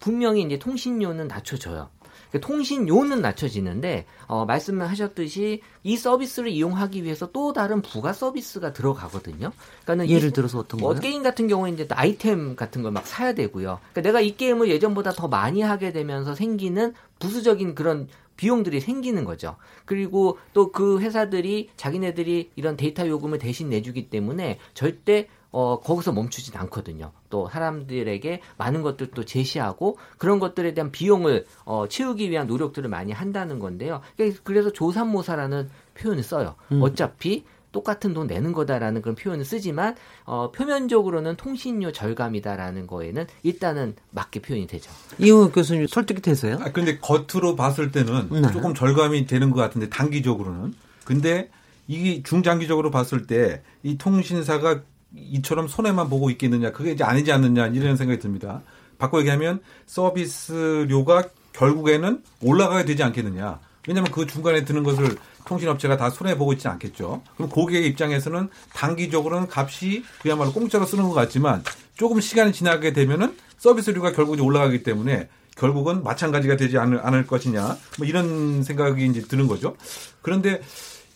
분명히 이제 통신료는 낮춰져요. 그 통신료는 낮춰지는데 어, 말씀하셨듯이 이 서비스를 이용하기 위해서 또 다른 부가 서비스가 들어가거든요. 그러니까는 예를 이- 들어서 어떤 뭐 거요? 게임 같은 경우에 이제 또 아이템 같은 걸 막 사야 되고요. 그러니까 내가 이 게임을 예전보다 더 많이 하게 되면서 생기는 부수적인 그런 비용들이 생기는 거죠. 그리고 또 그 회사들이 자기네들이 이런 데이터 요금을 대신 내주기 때문에 절대 어, 거기서 멈추진 않거든요. 또 사람들에게 많은 것들도 제시하고 그런 것들에 대한 비용을 어, 채우기 위한 노력들을 많이 한다는 건데요. 그래서 조산모사라는 표현을 써요. 음. 어차피 똑같은 돈 내는 거다라는 그런 표현을 쓰지만 어, 표면적으로는 통신료 절감이다라는 거에는 일단은 맞게 표현이 되죠. 이호 교수님 설득이 되세요? 아, 근데 겉으로 봤을 때는 네. 조금 절감이 되는 것 같은데 단기적으로는. 근데 이게 중장기적으로 봤을 때 이 통신사가 이처럼 손해만 보고 있겠느냐 그게 이제 아니지 않느냐 이런 생각이 듭니다. 바꿔 얘기하면 서비스료가 결국에는 올라가게 되지 않겠느냐. 왜냐하면 그 중간에 드는 것을 통신업체가 다 손해 보고 있지 않겠죠. 그럼 고객의 입장에서는 단기적으로는 값이 그야말로 공짜로 쓰는 것 같지만 조금 시간이 지나게 되면은 서비스료가 결국 올라가기 때문에 결국은 마찬가지가 되지 않을, 않을 것이냐 뭐 이런 생각이 이제 드는 거죠. 그런데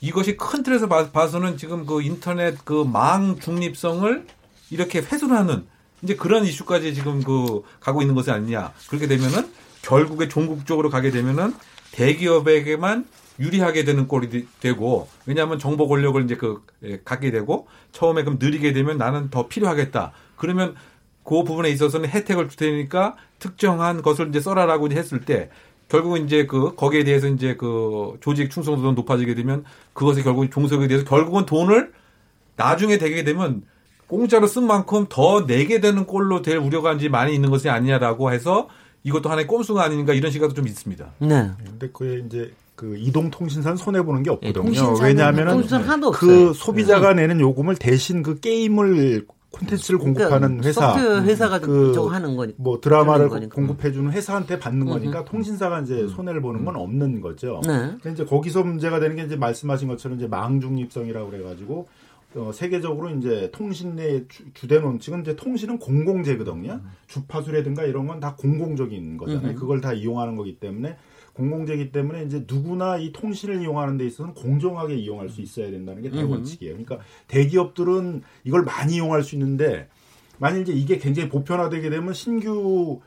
이것이 큰 틀에서 봐- 봐서는 지금 그 인터넷 그 망 중립성을 이렇게 훼손하는 이제 그런 이슈까지 지금 그 가고 있는 것이 아니냐. 그렇게 되면은 결국에 종국적으로 가게 되면은 대기업에게만 유리하게 되는 꼴이 되- 되고 왜냐하면 정보 권력을 이제 그 예, 갖게 되고 처음에 그럼 느리게 되면 나는 더 필요하겠다. 그러면 그 부분에 있어서는 혜택을 줄 테니까 특정한 것을 이제 써라라고 이제 했을 때 결국은 이제 그 거기에 대해서 이제 그 조직 충성도가 높아지게 되면 그것이 결국 종속에 대해서 결국은 돈을 나중에 되게 되면 공짜로 쓴 만큼 더 내게 되는 꼴로 될 우려가 이제 많이 있는 것이 아니냐라고 해서 이것도 하나의 꼼수가 아닌가 이런 시각도 좀 있습니다. 네. 근데 그게 이제 그 이동 통신사는 손해 보는 게 없거든요. 통신사는- 왜냐하면은 통신사는 그. 소비자가 내는 요금을 대신 그 게임을 콘텐츠를 공급하는 그러니까 회사, 소프트웨어 회사가 그 하는 거니까. 뭐 드라마를. 공급해주는 회사한테 받는 거니까 통신사가 이제 손해를 보는 건 없는 거죠. 네. 근데 이제 거기서 문제가 되는 게 이제 말씀하신 것처럼 이제 망중립성이라고 그래가지고 어, 세계적으로 이제 통신 내 주, 주된 원칙은 이제 통신은 공공재거든요. 주파수라든가 이런 건 다 공공적인 거잖아요. 그걸 다 이용하는 거기 때문에 공공재기 때문에 이제 누구나 이 통신을 이용하는 데 있어서는 공정하게 이용할 수 있어야 된다는 게 대원칙이에요. 그러니까 대기업들은 이걸 많이 이용할 수 있는데 만일 이제 이게 굉장히 보편화되게 되면 신규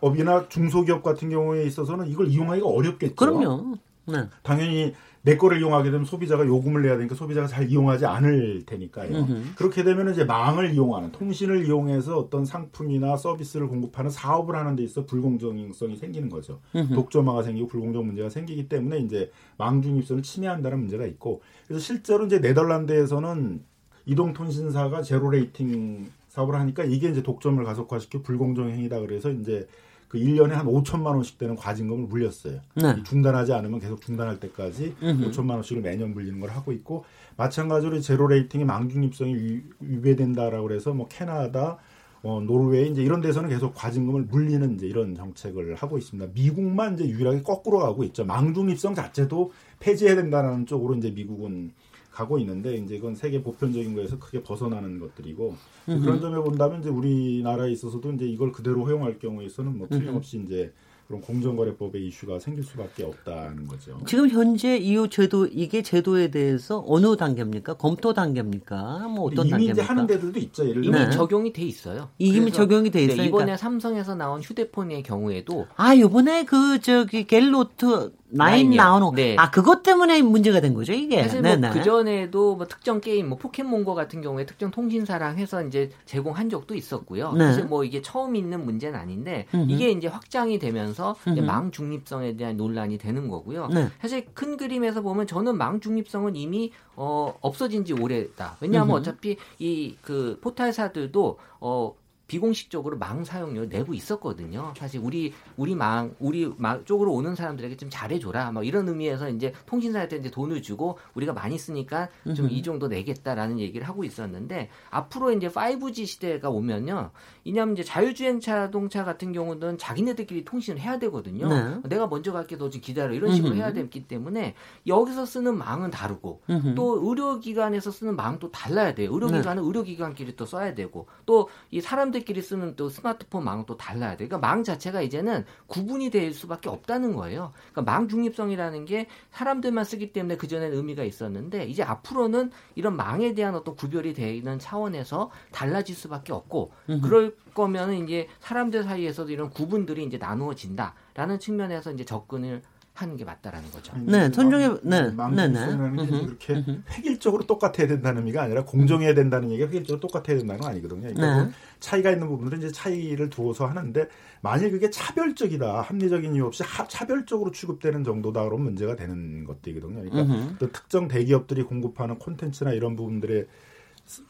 업이나 중소기업 같은 경우에 있어서는 이걸 이용하기가 어렵겠죠. 그럼요. 네. 당연히 내 거를 이용하게 되면 소비자가 요금을 내야 되니까 소비자가 잘 이용하지 않을 테니까요. 음흠. 그렇게 되면 이제 망을 이용하는 통신을 이용해서 어떤 상품이나 서비스를 공급하는 사업을 하는 데 있어 불공정성이 생기는 거죠. 독점화가 생기고 불공정 문제가 생기기 때문에 이제 망중립성을 침해한다는 문제가 있고 그래서 실제로 이제 네덜란드에서는 이동 통신사가 zero rating 사업을 하니까 이게 이제 독점을 가속화시켜 불공정 행위다 그래서 이제 그 1년에 한 5천만 원씩 되는 과징금을 물렸어요. 네. 이 중단하지 않으면 계속 중단할 때까지 음흠. 5천만 원씩을 매년 물리는 걸 하고 있고 마찬가지로 제로 레이팅의 망중립성이 위- 위배된다라고 그래서 뭐 캐나다 어, 노르웨이 이제 이런 데서는 계속 과징금을 물리는 이제 이런 정책을 하고 있습니다. 미국만 이제 유일하게 거꾸로 가고 있죠. 망중립성 자체도 폐지해야 된다는 쪽으로 이제 미국은 가고 있는데 이제 이건 세계 보편적인 거에서 크게 벗어나는 것들이고 그런 점에 본다면 이제 우리나라에 있어서도 이제 이걸 그대로 허용할 경우에 있어서는 뭐 틀림없이 이제 그런 공정거래법의 이슈가 생길 수밖에 없다는 거죠. 지금 현재 이 제도 이게 제도에 대해서 어느 단계입니까? 검토 단계입니까? 뭐 어떤 이미 단계입니까? 이제 하는 데들도 있죠. 예를 이미 들면 네. 적용이 돼 있어요. 이미 적용이 돼 네, 있으니까. 이번에 삼성에서 나온 휴대폰의 경우에도 아, 요번에 그 저기 갤로트 9 나인이요. 나오는 네. 아, 그것 때문에 문제가 된 거죠, 이게. 사실 네네. 뭐 그 전에도 뭐 특정 게임 뭐 포켓몬고 같은 경우에 특정 통신사랑 해서 이제 제공한 적도 있었고요. 네. 사실 뭐 이게 처음 있는 문제는 아닌데 음흠. 이게 이제 확장이 되면서 이제. 망 중립성에 대한 논란이 되는 거고요. 네. 사실 큰 그림에서 보면 저는 망 중립성은 이미 어 없어진 지 오래다. 왜냐하면 음흠. 어차피 이 그 포탈사들도 어 비공식적으로 망 사용료 내고 있었거든요. 사실 우리 우리 망 우리 망 쪽으로 오는 사람들에게 좀 잘해줘라. 뭐 이런 의미에서 이제 통신사한테 이제 돈을 주고 우리가 많이 쓰니까 좀 이 정도 내겠다라는 얘기를 하고 있었는데 앞으로 이제 5G 시대가 오면요. 이냐면 이제 자율주행 자동차 같은 경우는 자기네들끼리 통신을 해야 되거든요. 네. 내가 먼저 갈게 너 좀 기다려 이런 식으로 음흠. 해야 되기 때문에 여기서 쓰는 망은 다르고 음흠. 또 의료기관에서 쓰는 망도 달라야 돼요. 의료기관은 의료기관끼리 또 써야 되고 또 이 사람들 끼리 쓰는 또 스마트폰 망은 또 달라야 돼요. 그러니까 망 자체가 이제는 구분이 될 수밖에 없다는 거예요. 그러니까 망 중립성이라는 게 사람들만 쓰기 때문에 그전에는 의미가 있었는데 이제 앞으로는 이런 망에 대한 어떤 구별이 되는 차원에서 달라질 수밖에 없고 그럴 거면은 이제 사람들 사이에서도 이런 구분들이 이제 나누어진다라는 측면에서 이제 접근을 하는 게 맞다라는 거죠. 네, 손종의 네, 네, 네. 망중성이라는 게 음흠. 그렇게 획일적으로 똑같아야 된다는 의미가 아니라 공정해야 된다는 얘기가 획일적으로 똑같아야 된다는 건 아니거든요. 그러니까 네. 차이가 있는 부분들은 이제 차이를 두어서 하는데 만일 그게 차별적이다, 합리적인 이유 없이 하- 차별적으로 취급되는 정도다 그러면 문제가 되는 것들이거든요. 그러니까. 또 특정 대기업들이 공급하는 콘텐츠나 이런 부분들에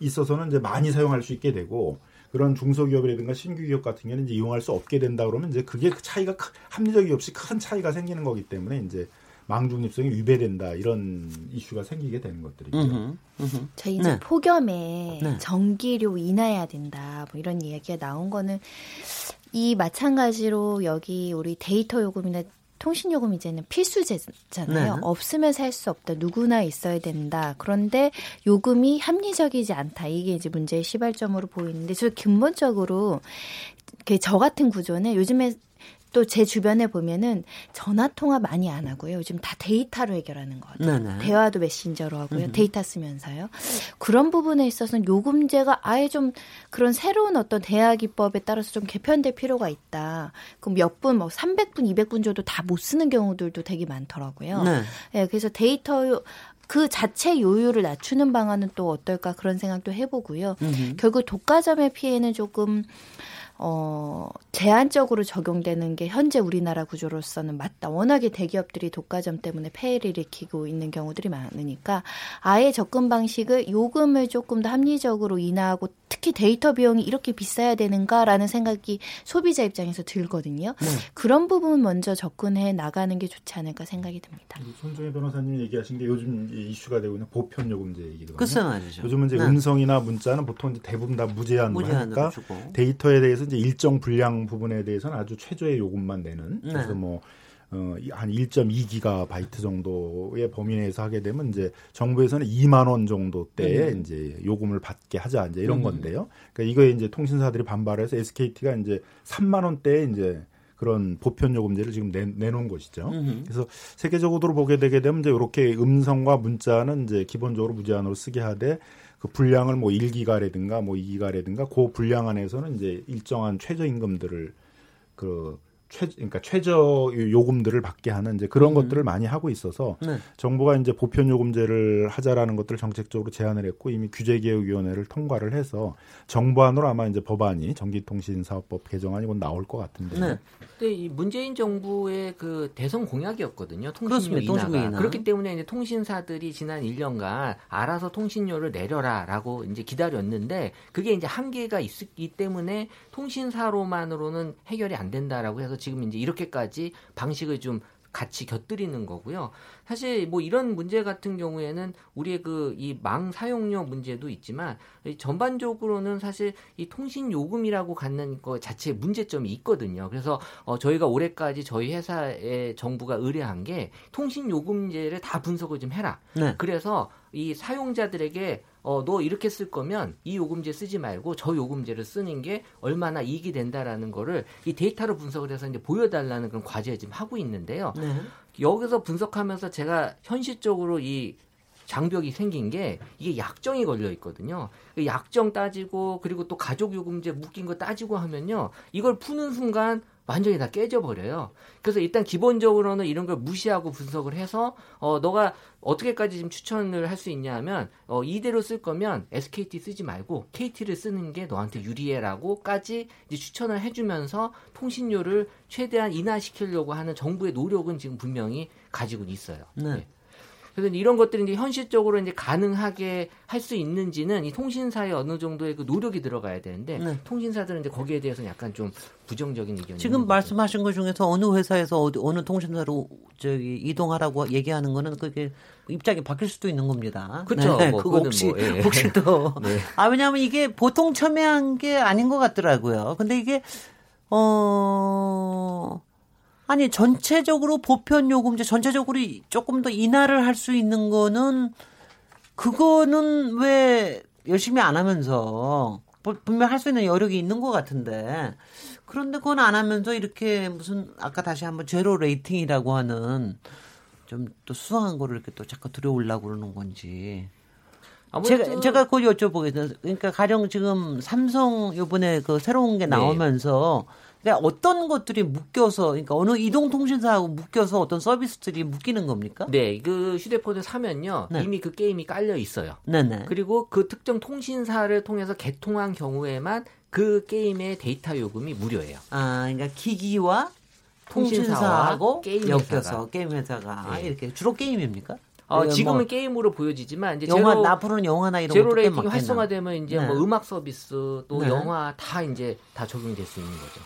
있어서는 이제 많이 사용할 수 있게 되고 그런 중소기업이라든가 신규 기업 같은 경우는 이제 이용할 수 없게 된다 그러면 이제 그게 그 차이가 크- 합리적이 없이 큰 차이가 생기는 거기 때문에 이제 망중립성이 위배된다 이런 이슈가 생기게 되는 것들이죠. 음흠, 음흠. 저 이제 네. 폭염에 네. 전기료 인하해야 된다 뭐 이런 이야기가 나온 거는 이 마찬가지로 여기 우리 데이터 요금이나 통신 요금 이제는 필수제잖아요. 네. 없으면 살 수 없다. 누구나 있어야 된다. 그런데 요금이 합리적이지 않다. 이게 이제 문제의 시발점으로 보이는데 저 근본적으로 그저 같은 구조는 요즘에 또 제 주변에 보면은 전화 통화 많이 안 하고요. 요즘 다 데이터로 해결하는 것 같아요. 네네. 대화도 메신저로 하고요. 데이터 쓰면서요. 그런 부분에 있어서는 요금제가 아예 좀 그런 새로운 어떤 대화 기법에 따라서 좀 개편될 필요가 있다. 그럼 몇 분, 뭐 300분, 200분 정도 다 못 쓰는 경우들도 되게 많더라고요. 네. 예, 그래서 데이터 요- 그 자체 요율을 낮추는 방안은 또 어떨까 그런 생각도 해보고요. 음흠. 결국 독과점의 피해는 조금 어, 제한적으로 적용되는 게 현재 우리나라 구조로서는 맞다. 워낙에 대기업들이 독과점 때문에 폐해를 일으키고 있는 경우들이 많으니까 아예 접근 방식을 요금을 조금 더 합리적으로 인하하고 특히 데이터 비용이 이렇게 비싸야 되는가라는 생각이 소비자 입장에서 들거든요. 네. 그런 부분 먼저 접근해 나가는 게 좋지 않을까 생각이 듭니다. 손정혜 변호사님이 얘기하신 게 요즘 이 이슈가 되고 있는 보편 요금제 얘기거든요. 글쎄 말이죠. 요즘은 이제 네. 음성이나 문자는 보통 이제 대부분 다 무제한으로 무제한으로 하니까 주고. 데이터에 대해서 이제 일정 분량 부분에 대해서는 아주 최저의 요금만 내는 네. 그래서 뭐 어, 한 1.2기가 바이트 정도의 범위 내에서 하게 되면 이제 정부에서는 2만 원 정도 대에 음. 이제 요금을 받게 하자 이제 이런 음. 건데요. 그러니까 이거에 이제 통신사들이 반발해서 SKT가 이제 3만 원대에 이제 그런 보편 요금제를 지금 내, 내놓은 것이죠. 음흠. 그래서 세계적으로 보게 되게 되면 이제 이렇게 음성과 문자는 이제 기본적으로 무제한으로 쓰게 하되 그 분량을 뭐 1기가라든가 뭐 2기가라든가 그 분량 안에서는 이제 일정한 최저 임금들을 그 최, 그러니까 최저 요금들을 받게 하는 이제 그런 음. 것들을 많이 하고 있어서 네. 정부가 이제 보편 요금제를 하자라는 것들을 정책적으로 제안을 했고 이미 규제개혁위원회를 통과를 해서 정부안으로 아마 이제 법안이 전기통신사업법 개정안이 곧 나올 것 같은데 네. 근데 이 문재인 정부의 그 대선 공약이었거든요. 통신료 그렇습니다. 인하가. 인하. 그렇기 때문에 이제 통신사들이 지난 1년간 알아서 통신료를 내려라라고 이제 기다렸는데 그게 이제 한계가 있기 때문에 통신사로만으로는 해결이 안 된다라고 해서 지금 이제 이렇게까지 방식을 좀 같이 곁들이는 거고요. 사실 뭐 이런 문제 같은 경우에는 우리의 그 이 망 사용료 문제도 있지만 이 전반적으로는 사실 이 통신 요금이라고 갖는 거 자체에 문제점이 있거든요. 그래서 어 저희가 올해까지 저희 회사에 정부가 의뢰한 게 통신 요금제를 다 분석을 좀 해라. 네. 그래서 이 사용자들에게 어, 너 이렇게 쓸 거면 이 요금제 쓰지 말고 저 요금제를 쓰는 게 얼마나 이익이 된다라는 거를 이 데이터로 분석을 해서 이제 보여달라는 그런 과제를 지금 하고 있는데요. 네. 여기서 분석하면서 제가 현실적으로 이 장벽이 생긴 게 이게 약정이 걸려 있거든요. 그 약정 따지고 그리고 또 가족 요금제 묶인 거 따지고 하면요. 이걸 푸는 순간 완전히 다 깨져 버려요. 그래서 일단 기본적으로는 이런 걸 무시하고 분석을 해서 어 너가 어떻게까지 지금 추천을 할 수 있냐면 어 이대로 쓸 거면 SKT 쓰지 말고 KT를 쓰는 게 너한테 유리해라고까지 이제 추천을 해주면서 통신료를 최대한 인하시키려고 하는 정부의 노력은 지금 분명히 가지고 있어요. 네. 그래서 이런 것들이 이제 현실적으로 이제 가능하게 할 수 있는지는 이 통신사에 어느 정도의 그 노력이 들어가야 되는데 네. 통신사들은 이제 거기에 대해서는 약간 좀 부정적인 의견이 지금. 말씀하신 것 중에서 어느 회사에서 어디, 어느 통신사로 저기 이동하라고 얘기하는 거는 그게 입장이 바뀔 수도 있는 겁니다. 그쵸. 네, 뭐 그거 혹시 뭐, 예. (laughs) 혹시 또 (laughs) 네. 아, 왜냐하면 이게 보통 첨예한 게 아닌 것 같더라고요. 근데 이게, 어, 아니, 전체적으로 보편 요금제, 전체적으로 이- 조금 더 인하를 할 수 있는 거는, 그거는 왜 열심히 안 하면서, 부- 분명 할 수 있는 여력이 있는 것 같은데, 그런데 그건 안 하면서 이렇게 무슨, 아까 다시 한번 zero rating이라고 하는, 좀 또 수상한 거를 이렇게 또 자꾸 들여오려고 그러는 건지. 제가 제가 그걸 여쭤보겠습니다. 그러니까 가령 지금 삼성 요번에 그 새로운 게 네. 나오면서 그러니까 어떤 것들이 묶여서 그러니까 어느 이동 통신사하고 묶여서 어떤 서비스들이 묶이는 겁니까? 네, 그 휴대폰을 사면요 네. 이미 그 게임이 깔려 있어요. 네네. 그리고 그 특정 통신사를 통해서 개통한 경우에만 그 게임의 데이터 요금이 무료예요. 아, 그러니까 기기와 통신사하고 게임 엮여서 회사가. 게임 회사가 네. 이렇게 주로 게임입니까? 어, 네, 지금은 뭐 게임으로 보여지지만 이제 영화 제로 앞으로는 영화나 이런 zero rating이 많겠나? 활성화되면 이제 네. 뭐 음악 서비스 또 네. 영화 다 이제 다 적용될 수 있는 거죠.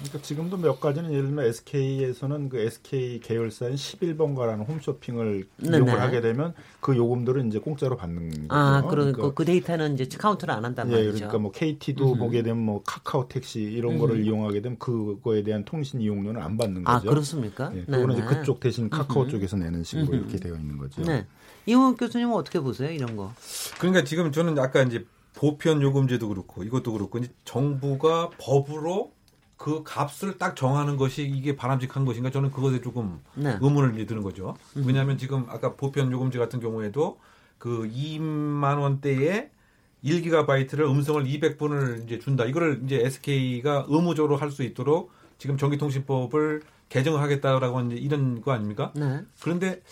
그러니까 지금도 몇 가지는 예를 들면 SK에서는 그 SK 계열사인 11번가라는 홈쇼핑을 네네. 이용을 하게 되면 그 요금들은 이제 공짜로 받는 거죠. 아, 그러니까 그 데이터는 이제 카운트를 안 한단 예, 말이죠. 그러니까 뭐 KT도 음흠. 보게 되면 뭐 카카오 택시 이런 거를 이용하게 되면 그거에 대한 통신 이용료는 안 받는 아, 거죠. 그렇습니까? 예, 그거는 이제. 그쪽 대신 카카오 음흠. 쪽에서 내는 식으로. 이렇게 되어 있는 거죠. 네. 이홍욱 교수님은 어떻게 보세요? 이런 거. 그러니까 지금 저는 아까 이제 보편 요금제도 그렇고 이것도 그렇고 이제 정부가 법으로 그 값을 딱 정하는 것이 이게 바람직한 것인가 저는 그것에 조금 네. 의문을 드는 거죠. 왜냐하면 지금 아까 보편 요금제 같은 경우에도 그 2만 원대에 1기가바이트를 음성을 200분을 이제 준다. 이거를 이제 SK가 의무적으로 할 수 있도록 지금 전기통신법을 개정을 하겠다라고 이제 이런 거 아닙니까? 네. 그런데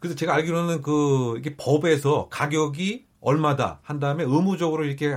그래서 제가 알기로는 그 이게 법에서 가격이 얼마다 한 다음에 의무적으로 이렇게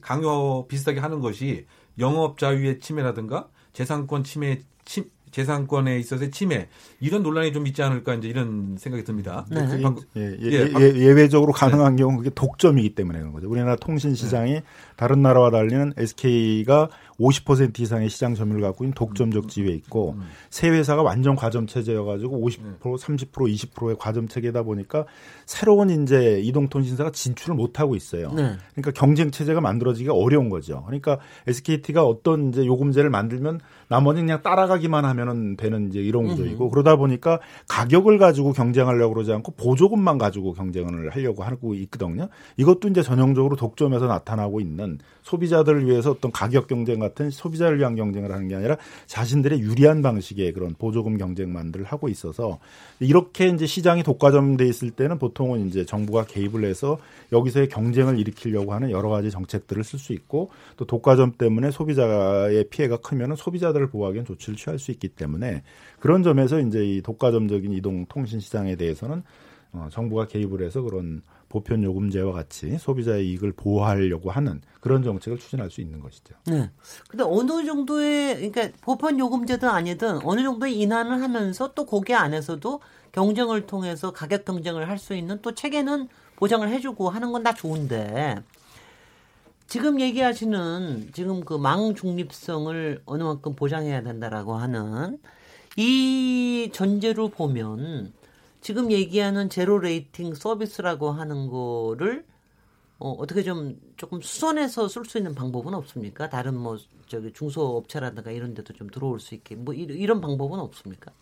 강요 비슷하게 하는 것이 영업 자유의 침해라든가 재산권 침해 침, 재산권에 있어서의 침해 이런 논란이 좀 있지 않을까 이제 이런 생각이 듭니다. 네. 그 방금- 예, 예, 예, 예, 방- 예, 외적으로 가능한 경우는 그게 독점이기 때문에 그런 거죠. 우리나라 통신 시장이 다른 나라와 달리는 SK가 50% 이상의 시장 점유율을 갖고 있는 독점적 지위에 있고 세 회사가 완전 과점 체제여 가지고 50% 30% 20%의 과점 체계다 보니까 새로운 이제 이동통신사가 진출을 못 하고 있어요. 네. 그러니까 경쟁 체제가 만들어지기가 어려운 거죠. 그러니까 SKT가 어떤 이제 요금제를 만들면 나머지 그냥 따라가기만 하면은 되는 이제 이런 구조이고 그러다 보니까 가격을 가지고 경쟁하려고 그러지 않고 보조금만 가지고 경쟁을 하려고 하고 있거든요. 이것도 이제 전형적으로 독점에서 나타나고 있는 소비자들을 위해서 어떤 가격 경쟁 같은 소비자를 위한 경쟁을 하는 게 아니라 자신들의 유리한 방식의 그런 보조금 경쟁만들 하고 있어서 이렇게 이제 시장이 독과점돼 있을 때는 보통은 이제 정부가 개입을 해서 여기서의 경쟁을 일으키려고 하는 여러 가지 정책들을 쓸 수 있고 또 독과점 때문에 소비자의 피해가 크면은 소비자들을 보호하기엔 조치를 취할 수 있기 때문에 그런 점에서 이제 이 독과점적인 이동 통신 시장에 대해서는 어, 정부가 개입을 해서 그런 보편 요금제와 같이 소비자의 이익을 보호하려고 하는 그런 정책을 추진할 수 있는 것이죠. 네. 근데 어느 정도의 그러니까 보편 요금제든 아니든 어느 정도의 인하를 하면서 또 거기 안에서도 경쟁을 통해서 가격 경쟁을 할 수 있는 또 체계는 보장을 해주고 하는 건 다 좋은데 지금 얘기하시는 지금 그 망 중립성을 어느 만큼 보장해야 된다라고 하는 이 전제로 보면 지금 얘기하는 zero rating 서비스라고 하는 거를 어, 어떻게 좀 조금 수선해서 쓸 수 있는 방법은 없습니까? 다른 뭐 저기 중소업체라든가 이런 데도 좀 들어올 수 있게 뭐 이- 이런 방법은 없습니까?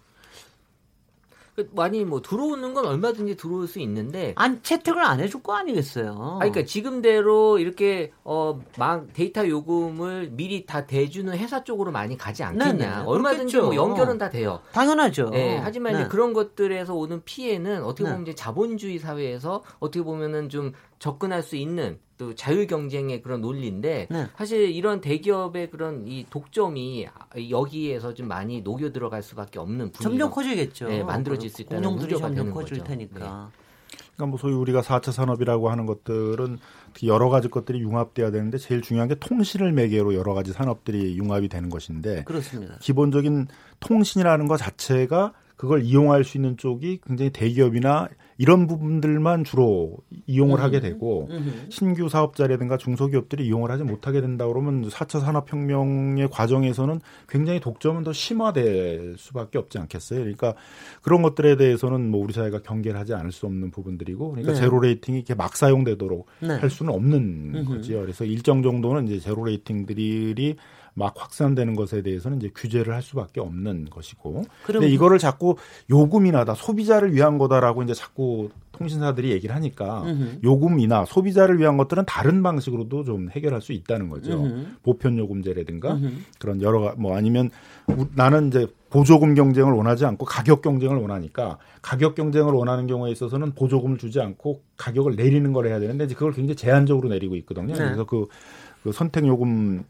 그 많이 뭐 들어오는 건 얼마든지 들어올 수 있는데 안 채택을 안 해줄 거 아니겠어요? 아, 그러니까 지금대로 이렇게 어막 데이터 요금을 미리 다 대주는 회사 쪽으로 많이 가지 않겠냐. 네네, 얼마든지. 뭐 연결은 다 돼요. 당연하죠. 예, 하지만 네. 이제 그런 것들에서 오는 피해는 어떻게 네. 보면 이제 자본주의 사회에서 어떻게 보면은 좀 접근할 수 있는 또 자유 경쟁의 그런 논리인데 네. 사실 이런 대기업의 그런 이 독점이 여기에서 좀 많이 녹여 들어갈 수밖에 없는 분위기가 점점 커지겠죠. 네, 만들어질 수 있다는 공룡들이 우려가 점점 되는 커질 거죠. 테니까. 그러니까 뭐 소위 우리가 4차 산업이라고 하는 것들은 여러 가지 것들이 융합돼야 되는데 제일 중요한 게 통신을 매개로 여러 가지 산업들이 융합이 되는 것인데 그렇습니다. 기본적인 통신이라는 것 자체가 그걸 이용할 수 있는 쪽이 굉장히 대기업이나 이런 부분들만 주로 이용을 음. 하게 되고 음. 신규 사업자라든가 중소기업들이 이용을 하지 못하게 된다 그러면 4차 산업혁명의 과정에서는 굉장히 독점은 더 심화될 수밖에 없지 않겠어요. 그러니까 그런 것들에 대해서는 뭐 우리 사회가 경계를 하지 않을 수 없는 부분들이고 그러니까 네. zero rating이 이렇게 막 사용되도록 네. 할 수는 없는. 거지요. 그래서 일정 정도는 이제 zero rating들이 막 확산되는 것에 대해서는 이제 규제를 할 수밖에 없는 것이고. 그럼 근데 이거를 자꾸 요금이나다 소비자를 위한 거다라고 이제 자꾸 통신사들이 얘기를 하니까 음흠. 요금이나 소비자를 위한 것들은 다른 방식으로도 좀 해결할 수 있다는 거죠. 음흠. 보편 요금제라든가 음흠. 그런 여러 가- 뭐 아니면 우- 나는 이제 보조금 경쟁을 원하지 않고 가격 경쟁을 원하니까 가격 경쟁을 원하는 경우에 있어서는 보조금을 주지 않고 가격을 내리는 걸 해야 되는데 이제 그걸 굉장히 제한적으로 내리고 있거든요. 네. 그래서 그, 그 선택 요금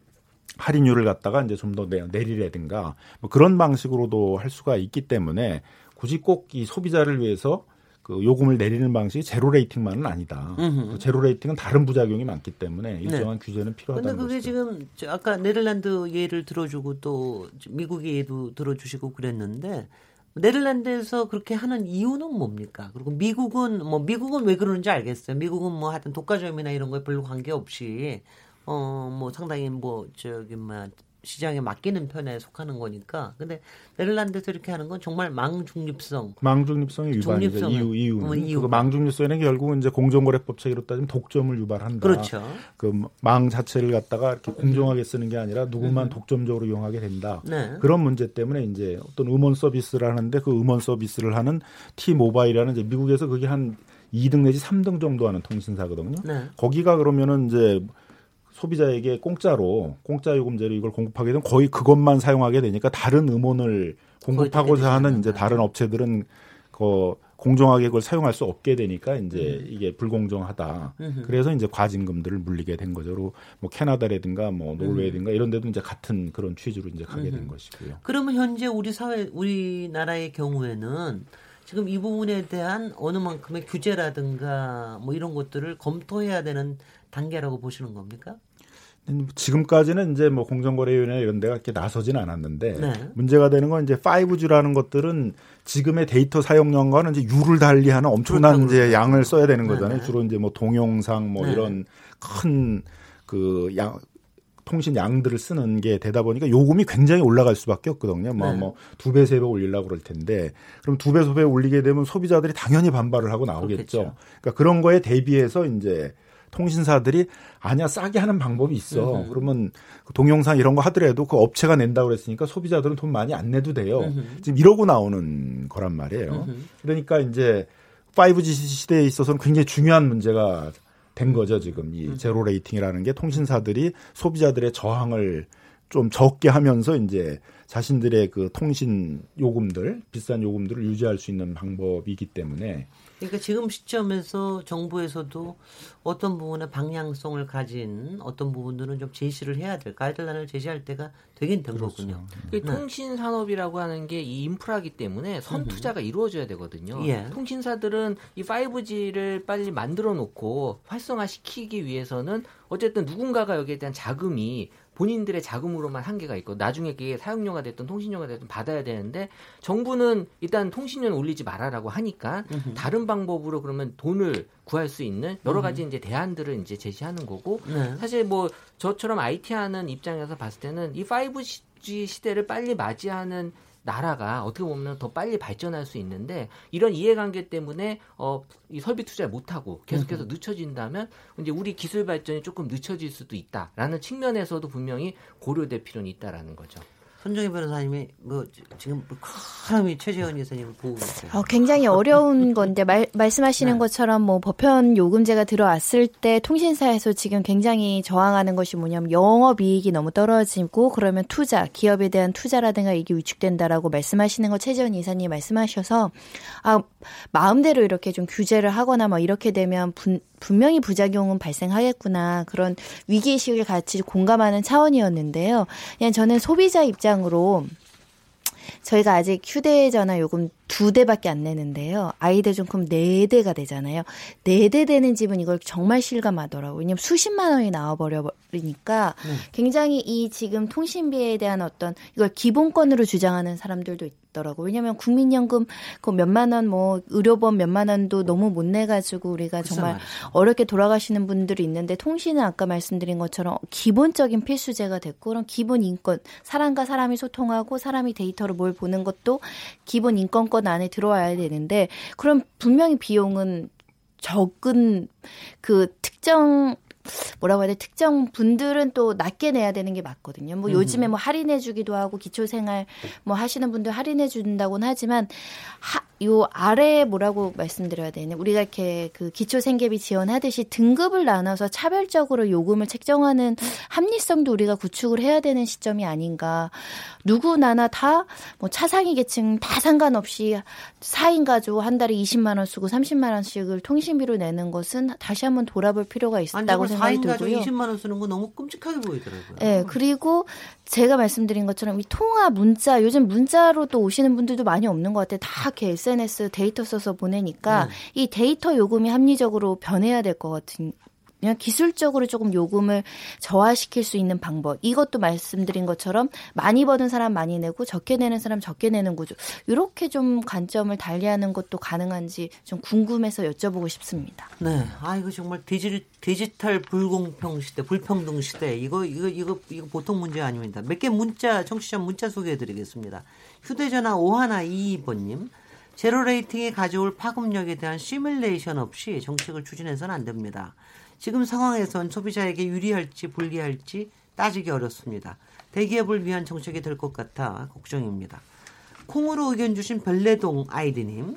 할인율을 갖다가 이제 좀 더 내리라든가 뭐 그런 방식으로도 할 수가 있기 때문에 굳이 꼭 이 소비자를 위해서 그 요금을 내리는 방식이 제로 레이팅만은 아니다. 그 제로 레이팅은 다른 부작용이 많기 때문에 일정한 규제는 근데 필요하다는 그게 거죠. 지금 저 아까 네덜란드 예를 들어주고 또 미국 예도 들어주시고 그랬는데 네덜란드에서 그렇게 하는 이유는 뭡니까? 그리고 미국은 뭐 미국은 왜 그러는지 알겠어요. 미국은 뭐 하여튼 독과점이나 이런 거에 별로 관계 없이 어 뭐 상당히 뭐 저기 뭐 시장에 맡기는 편에 속하는 거니까. 근데 네덜란드에서 이렇게 하는 건 정말 망중립성 위반이죠. 중립성을- 이유 어, 이유가. 그 망중립성에는 결국은 이제 공정거래법 체계로 따지면 독점을 유발한다. 그렇죠. 그 망 자체를 갖다가 이렇게 공정하게 쓰는 게 아니라 누구만 독점적으로 이용하게 된다. 네. 그런 문제 때문에 이제 어떤 음원 서비스를 하는데 그 음원 서비스를 하는 T 모바일이라는 이제 미국에서 그게 한 2등 내지 3등 정도 하는 통신사거든요. 네. 거기가 그러면은 이제 소비자에게 공짜로 공짜 요금제로 이걸 공급하게 되면 거의 그것만 사용하게 되니까 다른 음원을 공급하고자 하는 이제 다른 업체들은 그 공정하게 그걸 사용할 수 없게 되니까 이제 이게 불공정하다. 음흠. 그래서 이제 과징금들을 물리게 된 거죠. 뭐 캐나다라든가 뭐 노르웨이든가 이런 데도 이제 같은 그런 취지로 이제 가게 된 음흠. 것이고요. 그러면 현재 우리 사회, 우리나라의 경우에는 지금 이 부분에 대한 어느 만큼의 규제라든가 뭐 이런 것들을 검토해야 되는 단계라고 보시는 겁니까? 지금까지는 이제 뭐 공정거래위원회 이런 데가 이렇게 나서진 않았는데 네. 문제가 되는 건 이제 5G라는 것들은 지금의 데이터 사용량과는 이제 유를 달리하는 엄청난 그렇다고 이제 양을 써야 되는 네, 거잖아요. 네. 주로 이제 뭐 동영상 뭐 네. 이런 큰 그 양 통신 양들을 쓰는 게 되다 보니까 요금이 굉장히 올라갈 수밖에 없거든요. 뭐 네. 뭐두 배 세 배 올리려고 그럴 텐데 그럼 두 배 세 배 올리게 되면 소비자들이 당연히 반발을 하고 나오겠죠. 그렇겠죠. 그러니까 그런 거에 대비해서 이제 통신사들이 아니야 싸게 하는 방법이 있어. 음흠. 그러면 그 동영상 이런 거 하더라도 그 업체가 낸다고 그랬으니까 소비자들은 돈 많이 안 내도 돼요. 음흠. 지금 이러고 나오는 거란 말이에요. 음흠. 그러니까 이제 5G 시대에 있어서는 굉장히 중요한 문제가 된 거죠. 지금 이 음. zero rating이라는 게 통신사들이 소비자들의 저항을 좀 적게 하면서 이제 자신들의 그 통신 요금들 비싼 요금들을 유지할 수 있는 방법이기 때문에 그러니까 지금 시점에서 정부에서도 어떤 부분에 방향성을 가진 어떤 부분들은 좀 제시를 해야 될 가이드라인을 제시할 때가 되긴 된 그렇죠. 거군요. 그 네. 통신 산업이라고 하는 게 이 인프라기 때문에 선. 투자가 이루어져야 되거든요. 예. 통신사들은 이 5G를 빨리 만들어 놓고 활성화시키기 위해서는 어쨌든 누군가가 여기에 대한 자금이 본인들의 자금으로만 한계가 있고 나중에 그게 사용료가 됐든 통신료가 됐든 받아야 되는데 정부는 일단 통신료는 올리지 말아라고 하니까. 다른 방법으로 그러면 돈을 구할 수 있는 여러 가지 이제 대안들을 이제 제시하는 거고 네. 사실 뭐 저처럼 IT 하는 입장에서 봤을 때는 이 5G 시대를 빨리 맞이하는 나라가 어떻게 보면 더 빨리 발전할 수 있는데 이런 이해관계 때문에 어, 이 설비 투자를 못하고 계속해서 늦춰진다면 이제 우리 기술 발전이 조금 늦춰질 수도 있다라는 측면에서도 분명히 고려될 필요는 있다라는 거죠. 손정희 변호사님이 뭐 지금 사람이 최재현 이사님을 보고 계세요. 어, 굉장히 어려운 (laughs) 건데 말, 말씀하시는 네. 것처럼 뭐 법현 요금제가 들어왔을 때 통신사에서 지금 굉장히 저항하는 것이 뭐냐면 영업 이익이 너무 떨어지고 그러면 투자 기업에 대한 투자라든가 이게 위축된다라고 말씀하시는 거 최재원 이사님 말씀하셔서 아 마음대로 이렇게 좀 규제를 하거나 뭐 이렇게 되면 분, 분명히 부작용은 발생하겠구나 그런 위기의식을 같이 공감하는 차원이었는데요. 그냥 저는 소비자 입장으로 저희가 아직 휴대전화 요금 두 대밖에 안 내는데요. 아이들 좀 크면 네 대가 되잖아요. 네 대 되는 집은 이걸 정말 실감하더라고요. 왜냐면 수십만 원이 나와버려 버리니까 네. 굉장히 이 지금 통신비에 대한 어떤 이걸 기본권으로 주장하는 사람들도 있더라고. 요 왜냐면 국민연금 그 몇만 원 뭐 의료보험 몇만 원도 너무 못 내가지고 우리가 정말 말이죠. 어렵게 돌아가시는 분들이 있는데 통신은 아까 말씀드린 것처럼 기본적인 필수제가 됐고 그런 기본 인권 사람과 사람이 소통하고 사람이 데이터로 뭘 보는 것도 기본 인권권 안에 들어와야 되는데 그럼 분명히 비용은 적은 그 특정 뭐라고 해야 돼 특정 분들은 또 낮게 내야 되는 게 맞거든요. 뭐 요즘에 뭐 할인해 주기도 하고 기초생활 뭐 하시는 분들 할인해 준다고는 하지만 하, 요 아래에 뭐라고 말씀드려야 되냐. 우리가 이렇게 그 기초 생계비 지원하듯이 등급을 나눠서 차별적으로 요금을 책정하는 합리성도 우리가 구축을 해야 되는 시점이 아닌가. 누구나나 다 뭐 차상위 계층 다 상관없이 4인 가족 한 달에 20만 원 쓰고 30만 원씩을 통신비로 내는 것은 다시 한번 돌아볼 필요가 아니 있다고 정말 생각이 4인 가족 들고요. 20만 원 쓰는 거 너무 끔찍하게 보이더라고요. 예, 그리고 제가 말씀드린 것처럼 이 통화 문자 요즘 문자로 또 오시는 분들도 많이 없는 것 같아요. 다 이렇게 SNS 데이터 써서 보내니까 네. 이 데이터 요금이 합리적으로 변해야 될 것 같은. 그냥 기술적으로 조금 요금을 저하시킬 수 있는 방법. 이것도 말씀드린 것처럼 많이 버는 사람 많이 내고 적게 내는 사람 적게 내는 구조. 이렇게 좀 관점을 달리하는 것도 가능한지 좀 궁금해서 여쭤보고 싶습니다. 네. 아 이거 정말 디지, 디지털 불공평 시대, 불평등 시대. 이거 이거 이거 이거 보통 문제 아닙니다. 몇 개 문자 청취자 문자 소개해 드리겠습니다. 휴대 전화 5122번 님. zero rating이 가져올 파급력에 대한 시뮬레이션 없이 정책을 추진해서는 안 됩니다. 지금 상황에선 소비자에게 유리할지 불리할지 따지기 어렵습니다. 대기업을 위한 정책이 될 것 같아 걱정입니다. 콩으로 의견 주신 별내동 아이디님.